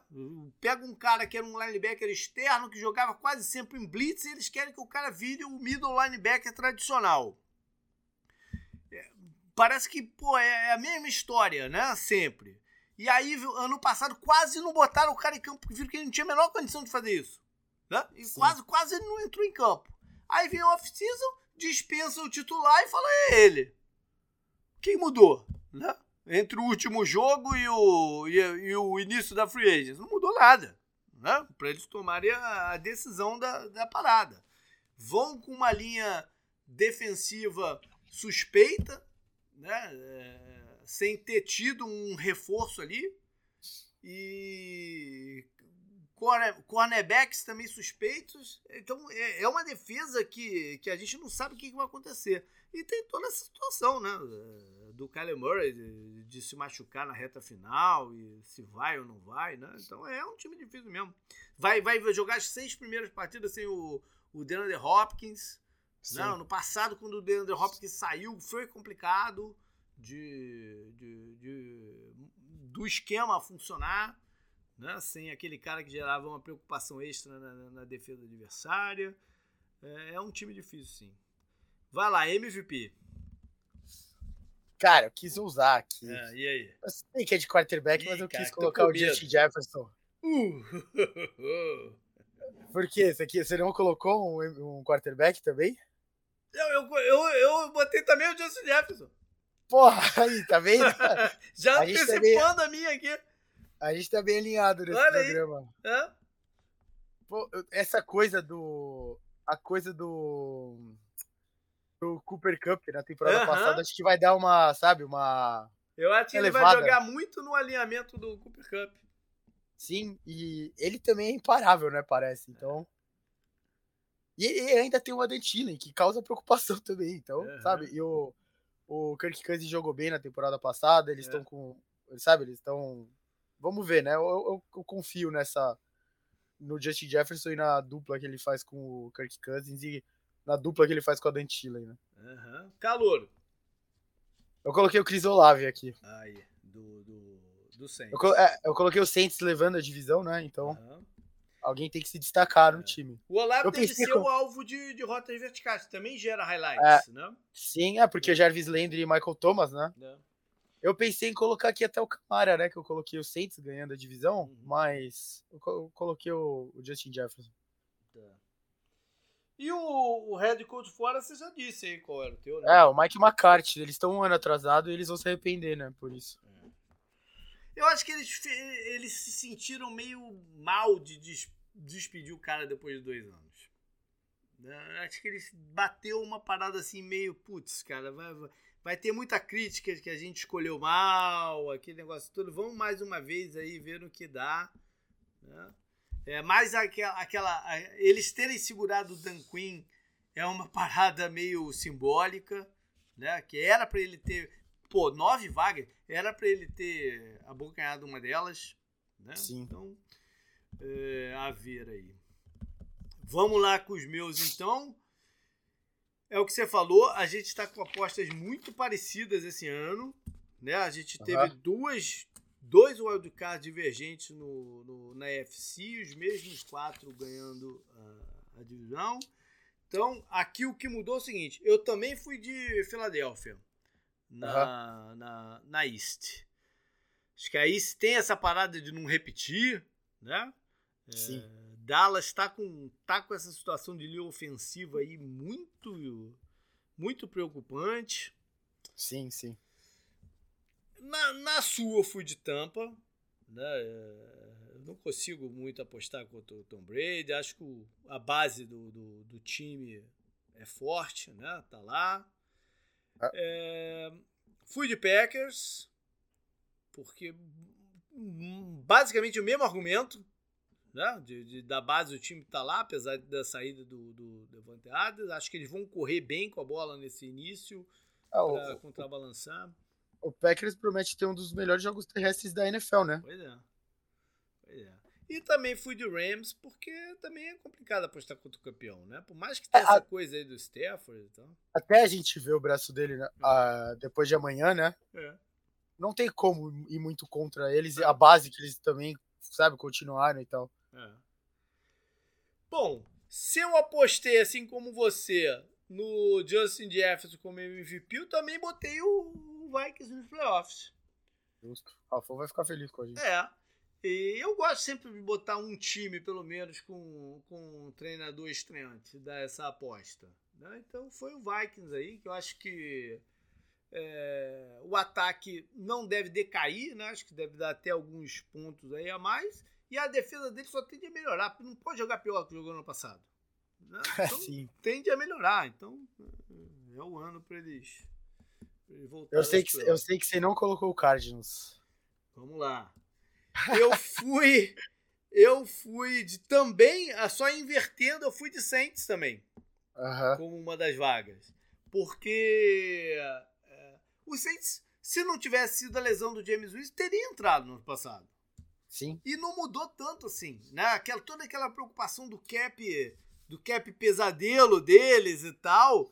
Pega um cara que era um linebacker externo, que jogava quase sempre em blitz, e eles querem que o cara vire o middle linebacker tradicional. É, parece que pô, é a mesma história, né? Sempre. E aí, ano passado, quase não botaram o cara em campo, porque viram que ele não tinha a menor condição de fazer isso. Né? E Sim. quase, quase ele não entrou em campo. Aí vem o off-season, dispensa o titular e fala, é ele. Quem mudou? Né? Entre o último jogo e o, e, e o início da free agents. Não mudou nada. Né? Para eles tomarem a, a decisão da, da parada. Vão com uma linha defensiva suspeita, né? É, sem ter tido um reforço ali. E corner- cornerbacks também suspeitos. Então é, é uma defesa que, que a gente não sabe o que vai acontecer. E tem toda essa situação, né? Do Kyler Murray de, se machucar na reta final e se vai ou não vai, né? Então é um time difícil mesmo. Vai, vai jogar as seis primeiras partidas sem o, o DeAndre Hopkins. Não, no passado, quando o DeAndre Hopkins saiu, foi complicado de, de, de- do esquema funcionar, né? sem aquele cara que gerava uma preocupação extra na, na- na defesa adversária. É, é um time difícil, sim. Vai lá, MVP. Cara, eu quis usar aqui. É, e aí? Eu sei que é de quarterback, mas eu cara, quis colocar o. Justin Jefferson. Uh. Por quê? Esse aqui, você não colocou um, um quarterback também? eu, eu, eu, eu botei também o Justin Jefferson. Porra, aí, tá vendo? Já A antecipando a minha aqui. A gente tá bem alinhado nesse Olha programa. Pô, essa coisa do. A coisa do. Do Cooper Cup na temporada Aham. passada, acho que vai dar uma, sabe, uma. Eu acho que ele vai Elevada. jogar muito no alinhamento do Cooper Cup. Sim, e ele também é imparável, né? Parece. Então. E ele ainda tem o Adam Thielen, que causa preocupação também. Então, Aham. sabe? E o, o Kirk Cousins jogou bem na temporada passada. Eles É. estão com. Sabe? Eles estão. Vamos ver, né? Eu, eu- eu confio nessa. No Justin Jefferson e na dupla que ele faz com o Kirk Cousins e na dupla que ele faz com o Adam Thielen, né? Aham. Calouro. Eu coloquei o Chris Olave aqui. Aí, do, do, do Saints. Eu, colo- é, eu coloquei o Saints levando a divisão, né? Então Aham. alguém tem que se destacar no É. time. O Eu deve pensei ser com- o alvo de, de rotas verticais, que também gera highlights, né? Sim, é porque Jarvis Landry e Michael Thomas, né? Né? Eu pensei em colocar aqui até o Camara, né? Que eu coloquei o Saints ganhando a divisão, Uhum. mas eu coloquei o, o Justin Jefferson. E o, o head coach fora, você já disse aí qual era o teu, né? É, o Mike McCarthy. Eles estão um ano atrasado e eles vão se arrepender, né? Por isso. Eu acho que eles, eles se sentiram meio mal de des, despedir o cara depois de dois anos. Né? Acho que eles bateu uma parada assim meio, putz, cara, vai, vai ter muita crítica que a gente escolheu mal, aquele negócio todo. Vamos mais uma vez aí ver o que dá. Né? É, mais aquela, aquela. Eles terem segurado o Dan Quinn é uma parada meio simbólica, né? Que era para ele ter. Pô, nove vagas, era para ele ter abocanhado uma delas. Né? Sim. Então, é, a ver aí. Vamos lá com os meus então. É o que você falou, a gente está com apostas muito parecidas esse ano. Né? A gente teve uhum. duas dois wildcards divergentes no, no, na FC, os mesmos quatro ganhando a, a, divisão. Então, aqui o que mudou é o seguinte: eu também fui de Filadélfia na, uhum. na, na East. Acho que a East tem essa parada de não repetir, né? Sim. É, Dallas está com, tá com essa situação de linha ofensiva aí muito, muito preocupante. Sim, sim. Na, na sua eu fui de Tampa. Né? É, não consigo muito apostar contra o Tom Brady. Acho que a base do, do, do time é forte, né? Tá lá. Ah. É, fui de Packers, porque basicamente o mesmo argumento, né? De, de, da base do time tá lá, apesar da saída do, do Devante Adams. Acho que eles vão correr bem com a bola nesse início ah, para contrabalançar o Packers promete ter um dos melhores jogos terrestres da NFL, né? Pois é. Pois é. E também fui de Rams, porque também é complicado apostar contra o campeão, né? Por mais que tenha é, essa a... coisa aí do Stafford e tal. Até a gente ver o braço dele né? uh, depois de amanhã, né? É. Não tem como ir muito contra eles, a base que eles também, sabe, continuaram e tal. É. Bom, se eu apostei assim como você no Justin Jefferson como MVP, eu também botei o Vikings nos playoffs. Justo. O Rafão vai ficar feliz com a gente. É. E eu gosto sempre de botar um time, pelo menos, com, com um treinador estreante, dar essa aposta. Né? Então foi o Vikings aí, que eu acho que é, o ataque não deve decair, né? acho que deve dar até alguns pontos aí a mais. E a defesa dele só tende a melhorar, porque não pode jogar pior que jogou no passado. Né? Então, Sim. tende a melhorar. Então é o ano para eles eu sei, que, eu sei que você não colocou o Cardinals. Vamos lá. Eu fui. eu fui de também, ah, só invertendo, eu fui de Saints também. Uhum. Como uma das vagas. Porque é, o Saints, se não tivesse sido a lesão do James Winston, teria entrado no ano passado. Sim. E não mudou tanto assim, né? Aquela, toda aquela preocupação do cap, do cap pesadelo deles e tal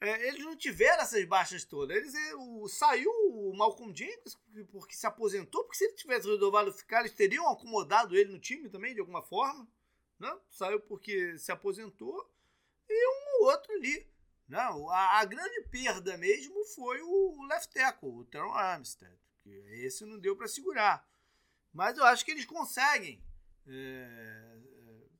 é, eles não tiveram essas baixas todas. Eles, é, o, saiu o Malcolm Jenkins porque se aposentou, porque se ele tivesse resolvido ficar, eles teriam acomodado ele no time também, de alguma forma. Né? Saiu porque se aposentou. E um outro ali. Né? a, a, grande perda mesmo foi o left tackle, o Teron Armstead. Que esse não deu para segurar. Mas eu acho que eles conseguem é, é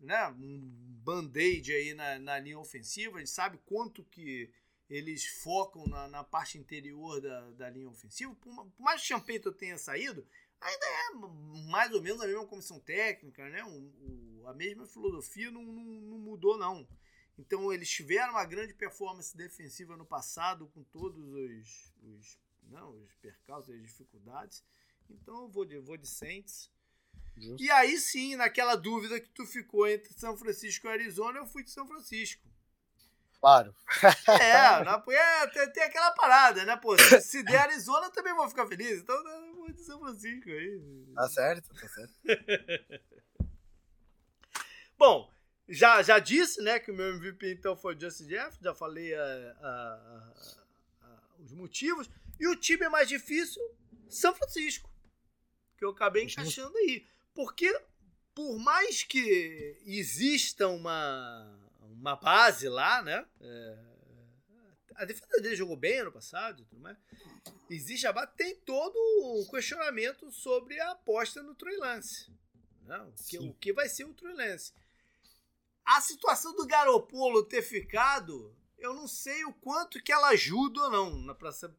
né, um band-aid aí na, na linha ofensiva. A gente sabe quanto que eles focam na, na parte interior da, da linha ofensiva. Por, por mais que o Champeito tenha saído, ainda é mais ou menos a mesma comissão técnica, né? O, o, a mesma filosofia não, não, não, mudou, não. Então eles tiveram uma grande performance defensiva no passado, com todos os, os, não, os percalços e as dificuldades. Então eu vou de, vou de Saints. Justo. E aí sim, naquela dúvida que tu ficou entre São Francisco e Arizona, eu fui de São Francisco. Claro. É, não, é tem, tem, aquela parada, né? Pô, se, se der Arizona, eu também vou ficar feliz. Então, eu vou de São Francisco aí. Tá certo, tá certo. Bom, já, já disse, né, que o meu MVP então foi o Justin Jeff, já falei a, a, a, os motivos. E o time mais difícil, São Francisco, que eu acabei encaixando aí. Porque, por mais que exista uma uma base lá, né? É, a defesa dele jogou bem ano passado, tudo mais. Existe a base, tem todo um questionamento sobre a aposta no Trey Lance. Né? O, que, o que vai ser o Trey Lance. a situação do Garopolo ter ficado, eu não sei o quanto que ela ajuda ou não, para ser,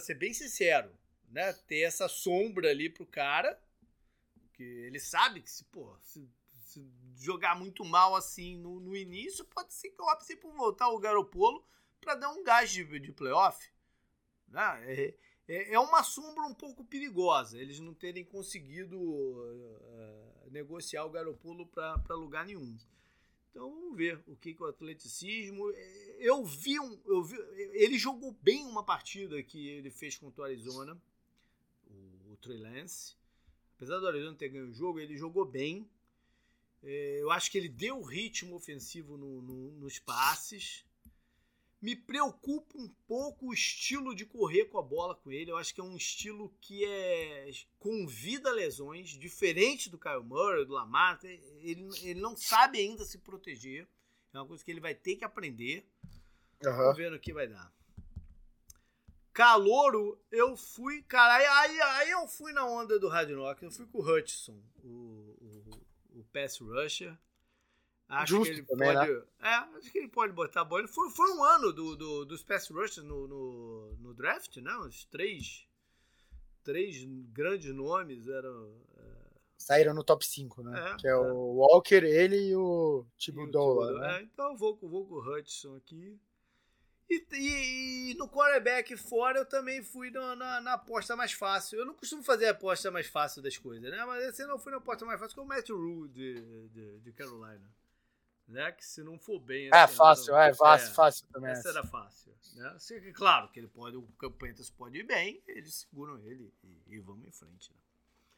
ser bem sincero. Né? Ter essa sombra ali pro cara, que ele sabe que se, pô, se, se jogar muito mal assim no, no, início, pode ser que opte por voltar o Garopolo para dar um gás de, de playoff. Né? É, é, é, uma sombra um pouco perigosa, eles não terem conseguido uh, negociar o Garopolo para lugar nenhum. Então vamos ver o que, que o atleticismo. É, eu vi, um, eu vi. Ele jogou bem uma partida que ele fez contra o Arizona, o, o Trey Lance. Apesar do Arizona ter ganho o jogo, ele jogou bem. É, eu acho que ele deu ritmo ofensivo no, no, nos passes. Me preocupa um pouco o estilo de correr com a bola com ele. Eu acho que é um estilo que é convida lesões, diferente do Kyle Murray, do Lamar. Ele, ele não sabe ainda se proteger. É uma coisa que ele vai ter que aprender. Uhum. Vamos ver no que vai dar. Calouro, eu fui, cara, aí, aí eu fui na onda do Hard Rock, eu fui com o Hutchinson, o, o, o pass rusher. Acho Justo que ele também, pode. Né? É, acho que ele pode botar a bola. Foi, foi um ano do, do, dos pass rushers no, no, no, draft, né? Os três, três grandes nomes eram. É... Saíram no top 5, né? É, que é, é, o Walker, ele e o Thibodeau. Né? É, então eu vou, vou com o Hudson aqui. E, e, e, no quarterback fora eu também fui na, na, na, aposta mais fácil. Eu não costumo fazer a aposta mais fácil das coisas, né? Mas esse não fui na aposta mais fácil, que é o Matthew Rule de, de, de Carolina né? Que se não for bem. É assim, fácil, não, é, fácil, é, fácil também. Essa era fácil. Né? Assim, claro que ele pode, o Campanhas pode ir bem, eles seguram ele e, e vamos em frente. Né?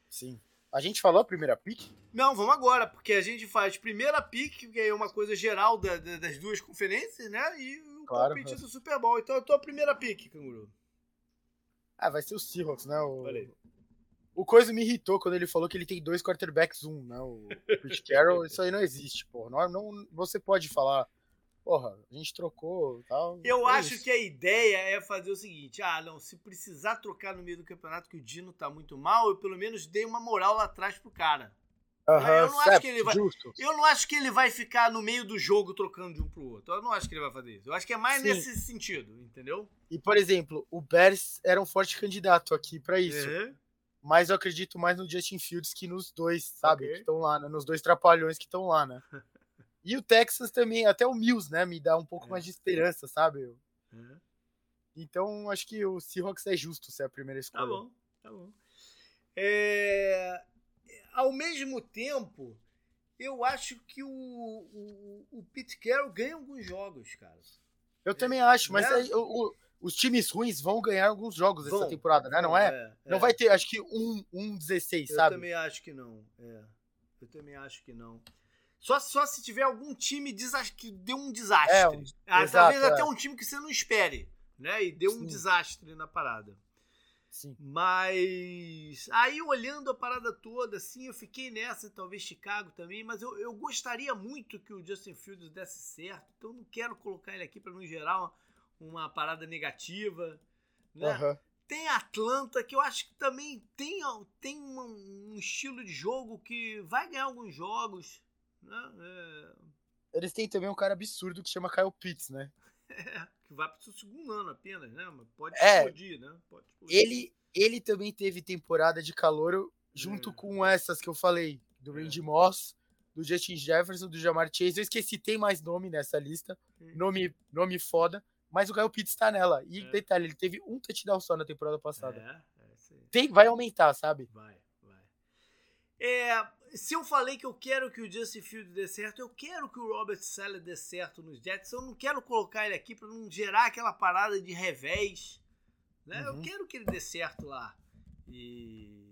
Sim. A gente falou a primeira pick? Não, vamos agora, porque a gente faz primeira pick, que é uma coisa geral da, da, das duas conferências, né? E o claro, palpite do Super Bowl. Então eu tô a primeira pick, Canguru. Ah, vai ser o Seahawks, né? O, o Coisa me irritou quando ele falou que ele tem dois quarterbacks, um, né? O Pete Carroll, isso aí não existe, porra. Não, não, você pode falar, porra, a gente trocou tal. Eu é acho isso. que a ideia é fazer o seguinte: ah, não, se precisar trocar no meio do campeonato que o Dino tá muito mal, eu pelo menos dei uma moral lá atrás pro cara. Uhum, eu, não certo, acho que ele vai, justo. eu não acho que ele vai ficar no meio do jogo trocando de um pro outro. Eu não acho que ele vai fazer isso. Eu acho que é mais Sim. nesse sentido, entendeu? E, por exemplo, o Bears era um forte candidato aqui para isso. Uhum mas eu acredito mais no Justin Fields que nos dois, sabe? Okay. Que estão lá, né? Nos dois trapalhões que estão lá, né? e o Texas também, até o Mills, né? Me dá um pouco é. mais de esperança, sabe? É. Então, acho que o Seahawks é justo ser a primeira tá escolha. Tá bom, tá bom. É... Ao mesmo tempo, eu acho que o, o, o Pete Carroll ganha alguns jogos, cara. Eu também acho, mas aí, o, os times ruins vão ganhar alguns jogos vão, essa temporada, né? Não é? é? Não é. vai ter, acho que um, um 16, eu sabe? Eu também acho que não. É. Eu também acho que não. Só, só se tiver algum time que deu um desastre. É, um, ah, exato, talvez até é. um time que você não espere, né? E deu Sim. um desastre na parada. Sim. Mas aí olhando a parada toda, assim, eu fiquei nessa, talvez Chicago também, mas eu, eu gostaria muito que o Justin Fields desse certo, então não quero colocar ele aqui para não gerar uma, uma parada negativa. Né? Uhum. Tem Atlanta, que eu acho que também tem, tem um, um estilo de jogo que vai ganhar alguns jogos. Né? É... Eles têm também um cara absurdo que chama Kyle Pitts, né? É, que vai para o segundo ano apenas, né? Mas pode é, explodir, né? Pode explodir. Ele, ele também teve temporada de calor junto é. com essas que eu falei, do Randy é. Moss, do Justin Jefferson, do Jamar Chase. Eu esqueci, tem mais nome nessa lista. Nome, nome foda mas o Kyle Pitts tá nela. E é. detalhe, ele teve um touchdown só na temporada passada. É, é Tem, vai aumentar, sabe? Vai, vai. É, se eu falei que eu quero que o Justin Fields dê certo, eu quero que o Robert Seller dê certo nos Jets. Eu não quero colocar ele aqui para não gerar aquela parada de revés. Né? Uhum. Eu quero que ele dê certo lá. E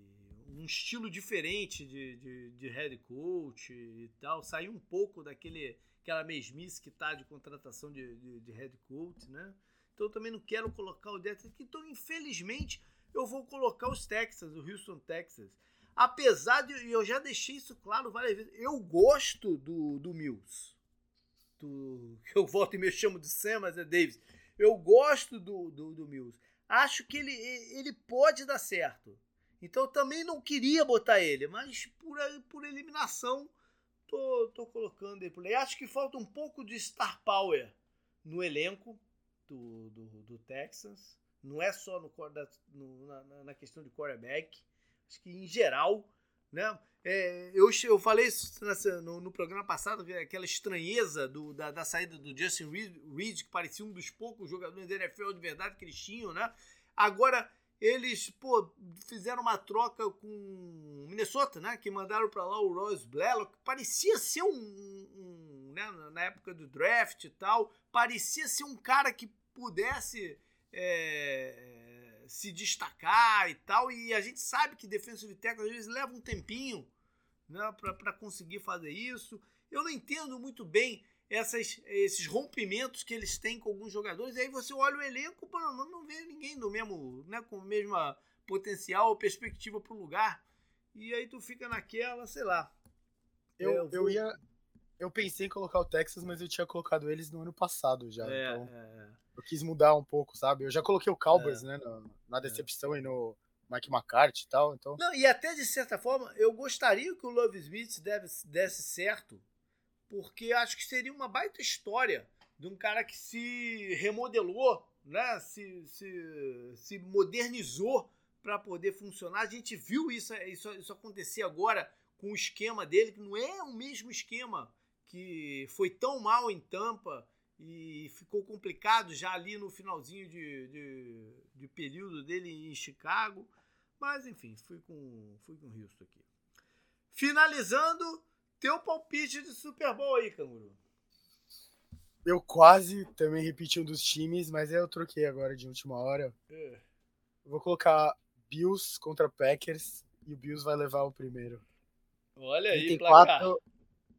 um estilo diferente de, de, de head coach e tal. Sair um pouco daquele aquela mesmice que tá de contratação de, de, de head coach, né? Então eu também não quero colocar o Jets aqui. Então, infelizmente, eu vou colocar os Texas, o Houston Texas. Apesar de, eu já deixei isso claro várias vezes, eu gosto do, do Mills. Do, eu volto e me chamo de Sam, mas é Davis. Eu gosto do, do, do Mills. Acho que ele, ele pode dar certo. Então também não queria botar ele, mas por, por eliminação tô, tô colocando aí por aí. Acho que falta um pouco de star power no elenco do, do, do. Não é só no, no na, na, questão de quarterback. Acho que em geral, né? É, eu, eu falei isso no, no, programa passado, aquela estranheza do, da, da saída do Justin Reed, que parecia um dos poucos jogadores da NFL de verdade que eles tinham, né? Agora eles pô, fizeram uma troca com Minnesota, né? Que mandaram para lá o Royce que parecia ser um, um, né? na época do draft e tal, parecia ser um cara que pudesse é, se destacar e tal. E a gente sabe que defensive tackle às vezes leva um tempinho, né? Para conseguir fazer isso. Eu não entendo muito bem essas, esses rompimentos que eles têm com alguns jogadores. E aí você olha o elenco, não, não vê ninguém do mesmo, né, com o mesmo potencial ou perspectiva para o lugar. E aí tu fica naquela, sei lá. Eu, eu, vou... eu, ia. Eu pensei em colocar o Texas, mas eu tinha colocado eles no ano passado já. É, então é. eu quis mudar um pouco, sabe? Eu já coloquei o Cowboys, é. né? Na, na é. decepção e no Mike McCarthy e tal. Então... Não, e até de certa forma, eu gostaria que o Love Smith deve, desse certo porque acho que seria uma baita história de um cara que se remodelou, né? se, se, se modernizou para poder funcionar. A gente viu isso, isso, isso acontecer agora com o esquema dele, que não é o mesmo esquema que foi tão mal em Tampa e ficou complicado já ali no finalzinho de, de, de período dele em Chicago. Mas enfim, fui com, fui com Houston aqui. Finalizando, teu palpite de Super Bowl aí, Canguru. Eu quase também repeti um dos times, mas eu troquei agora de última hora. É. vou colocar Bills contra Packers e o Bills vai levar o primeiro. Olha aí, 34,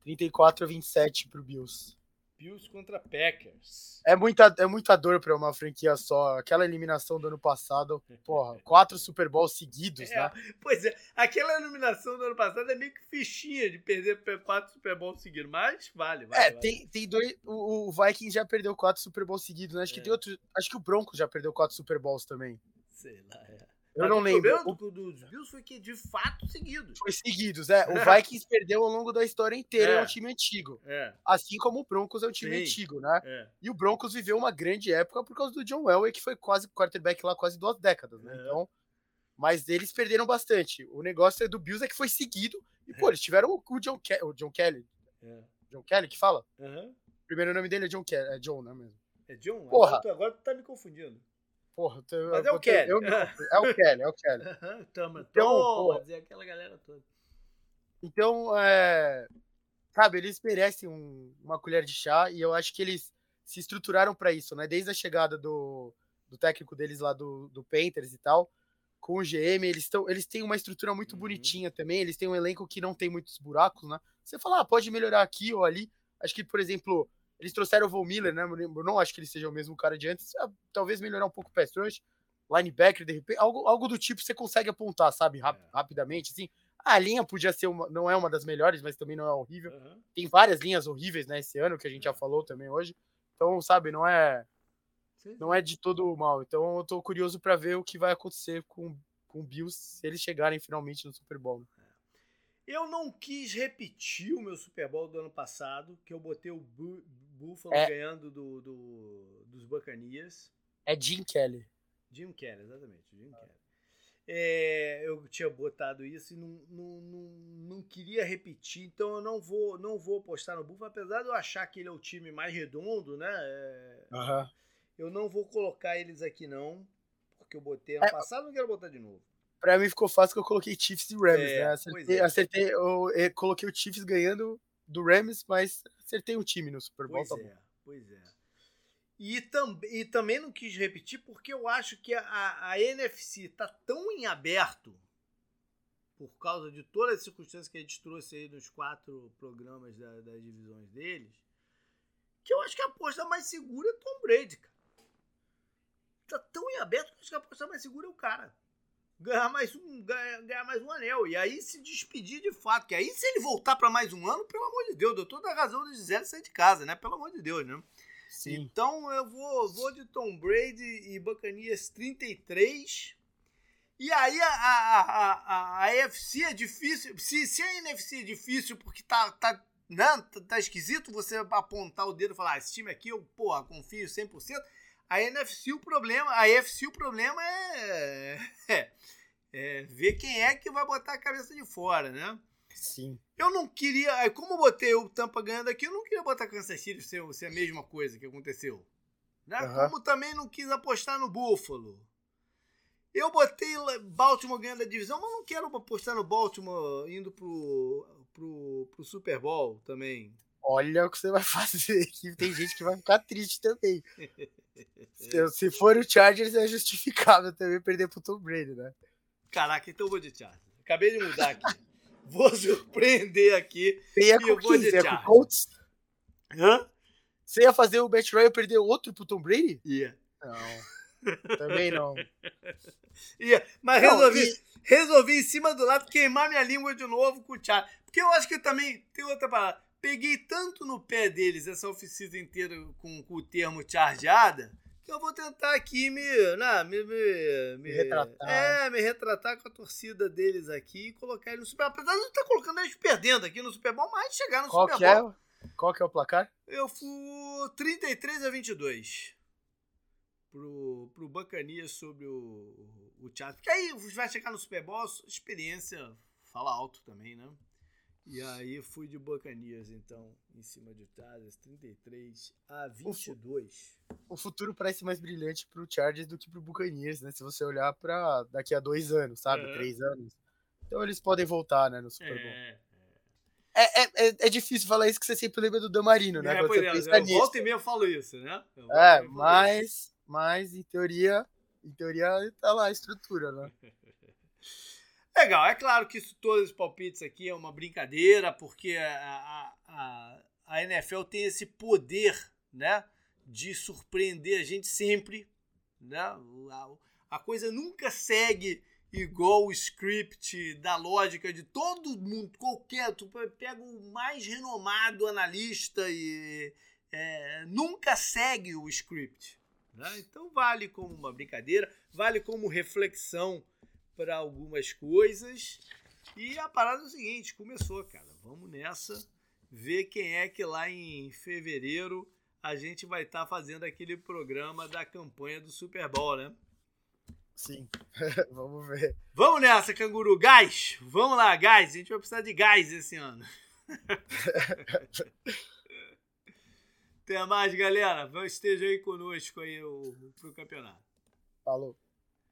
34 a 27 pro Bills. Bills contra Packers. É muita, é muita dor para uma franquia só. Aquela eliminação do ano passado, porra, quatro Super Bowls seguidos, é, né? Pois é, aquela eliminação do ano passado é meio que fichinha de perder quatro Super Bowls seguidos, mas vale, vale. É, vale. Tem, tem dois. O, o, Vikings já perdeu quatro Super Bowls seguidos, né? Acho é. que tem outro. Acho que o Broncos já perdeu quatro Super Bowls também. Sei lá, é. Eu não lembro. O problema dos Bills foi que de fato seguidos. Foi seguidos, é. O Vikings perdeu ao longo da história inteira, é, é um time antigo. É. Assim como o Broncos é um time Sim. antigo, né? É. E o Broncos viveu uma grande época por causa do John Elway, que foi quase quarterback lá quase duas décadas, né? É. Então, mas eles perderam bastante. O negócio é do Bills é que foi seguido. E, pô, eles tiveram o John, Ke o John Kelly. É. John Kelly que fala? Uhum. O primeiro nome dele é John Kelly. É John, né mesmo? É John? Porra. Agora tu tá me confundindo. Porra, eu, Mas é o Kelly. Eu, é o Kelly, é o Kelly. Toma, então, toma, dizer aquela galera toda. Então, é, sabe, eles merecem um, uma colher de chá e eu acho que eles se estruturaram para isso, né? Desde a chegada do, do técnico deles lá do, do Painters e tal, com o GM, eles, tão, eles têm uma estrutura muito uhum. bonitinha também, eles têm um elenco que não tem muitos buracos, né? Você fala, ah, pode melhorar aqui ou ali. Acho que, por exemplo, eles trouxeram o Von Miller, né? Eu não acho que ele seja o mesmo cara de antes. Ah, talvez melhorar um pouco o pass rush, linebacker, de repente. Algo, algo do tipo você consegue apontar, sabe? Rap, é. Rapidamente, assim. A linha podia ser uma, não é uma das melhores, mas também não é horrível. Uhum. Tem várias linhas horríveis, né, esse ano, que a gente já é. falou também hoje. Então, sabe, não é não é de todo mal. Então, eu tô curioso para ver o que vai acontecer com, com o Bills se eles chegarem finalmente no Super Bowl. Né? Eu não quis repetir o meu Super Bowl do ano passado, que eu botei o Buffalo é, ganhando do, do, dos Buccaneers. É Jim Kelly. Jim Kelly, exatamente. Jim ah. Kelly. É, eu tinha botado isso e não, não, não, não, queria repetir, então eu não vou não vou apostar no Buffalo, apesar de eu achar que ele é o time mais redondo, né? É, Eu não vou colocar eles aqui não, porque eu botei ano é, passado, não quero botar de novo. Pra mim ficou fácil que eu coloquei Chiefs e Rams, é, né? Acertei, é. acertei eu, eu, coloquei o Chiefs ganhando do Rams, mas acertei um time no Super Bowl. Pois tá é, pois é. E, tam, e também não quis repetir porque eu acho que a, a NFC tá tão em aberto por causa de todas as circunstâncias que a gente trouxe aí nos quatro programas da, das divisões deles, que eu acho que a aposta mais segura é Tom Brady, cara. Tá tão em aberto que eu acho que a aposta mais segura é o cara ganhar mais um, ganhar, ganhar, mais um anel. E aí se despedir de fato. Que aí, se ele voltar para mais um ano, pelo amor de Deus, deu toda a razão de Gisele sair de casa, né? Pelo amor de Deus, né? Sim. Então eu vou, vou de Tom Brady e Bacanias 33. E aí a, a, a, a, AFC é difícil. Se, se a NFC é difícil porque tá, tá né? Tá, tá esquisito você apontar o dedo e falar, ah, esse time aqui eu, porra, confio 100%. A NFC o problema, a AFC o problema é, é, é ver quem é que vai botar a cabeça de fora, né? Sim. Eu não queria, como eu botei o Tampa ganhando aqui, eu não queria botar Kansas City ser, ser a mesma coisa que aconteceu. Né? Uhum. Como também não quis apostar no Buffalo. Eu botei Baltimore ganhando a divisão, mas não quero apostar no Baltimore indo pro, pro, pro Super Bowl também. Olha o que você vai fazer aqui. Tem gente que vai ficar triste também. se, se for o Chargers, é justificável também perder pro Tom Brady, né? Caraca, então eu vou de Chargers. Acabei de mudar aqui. vou surpreender aqui. Você ia com ia com Colts? Hã? Você ia fazer o Matt Ryan perder outro pro Tom Brady? Ia. Não. Também não. Ia. Mas não, resolvi, e... resolvi em cima do lado queimar minha língua de novo com o Thiago. Porque eu acho que também tem outra palavra. Peguei tanto no pé deles essa oficina inteira com, com o termo chargeada que eu vou tentar aqui me, né, me, me, me, retratar. É, me retratar com a torcida deles aqui e colocar eles no Super Bowl. Apesar de eu estar colocando eles perdendo aqui no Super Bowl, mas chegar no Qual Super Bowl. É? Qual que é o placar? Eu fui 33 a 22 pro, pro Bacania sobre o, o teatro. Porque aí vai chegar no Super Bowl, experiência fala alto também, né? E aí fui de Bacanias, então, em cima de Chargers, 33 a 22. O, futuro parece mais brilhante pro Chargers do que pro Buccaneers, né? Se você olhar para daqui a dois anos, sabe? É. Três anos. Então eles podem voltar, né, no Super Bowl. É. É, é, é, é, difícil falar isso que você sempre lembra do Damarino, né? É, pois é, eu volta e meia eu falo isso, né? É, mas, mas em teoria, em teoria tá lá a estrutura, né? Legal, é claro que isso, todos os palpites aqui é uma brincadeira, porque a, a, a NFL tem esse poder, né? De surpreender a gente sempre, né? A, a coisa nunca segue igual o script da lógica de todo mundo, qualquer, tu pega o mais renomado analista e é, nunca segue o script. Né? Então vale como uma brincadeira, vale como reflexão para algumas coisas. E a parada é o seguinte, começou, cara. Vamos nessa, ver quem é que lá em fevereiro a gente vai estar tá fazendo aquele programa da campanha do Super Bowl, né? Sim, vamos ver. Vamos nessa, canguru. Gás! Vamos lá, gás. A gente vai precisar de gás esse ano. Até mais, galera. Esteja aí conosco aí o, pro campeonato. Falou.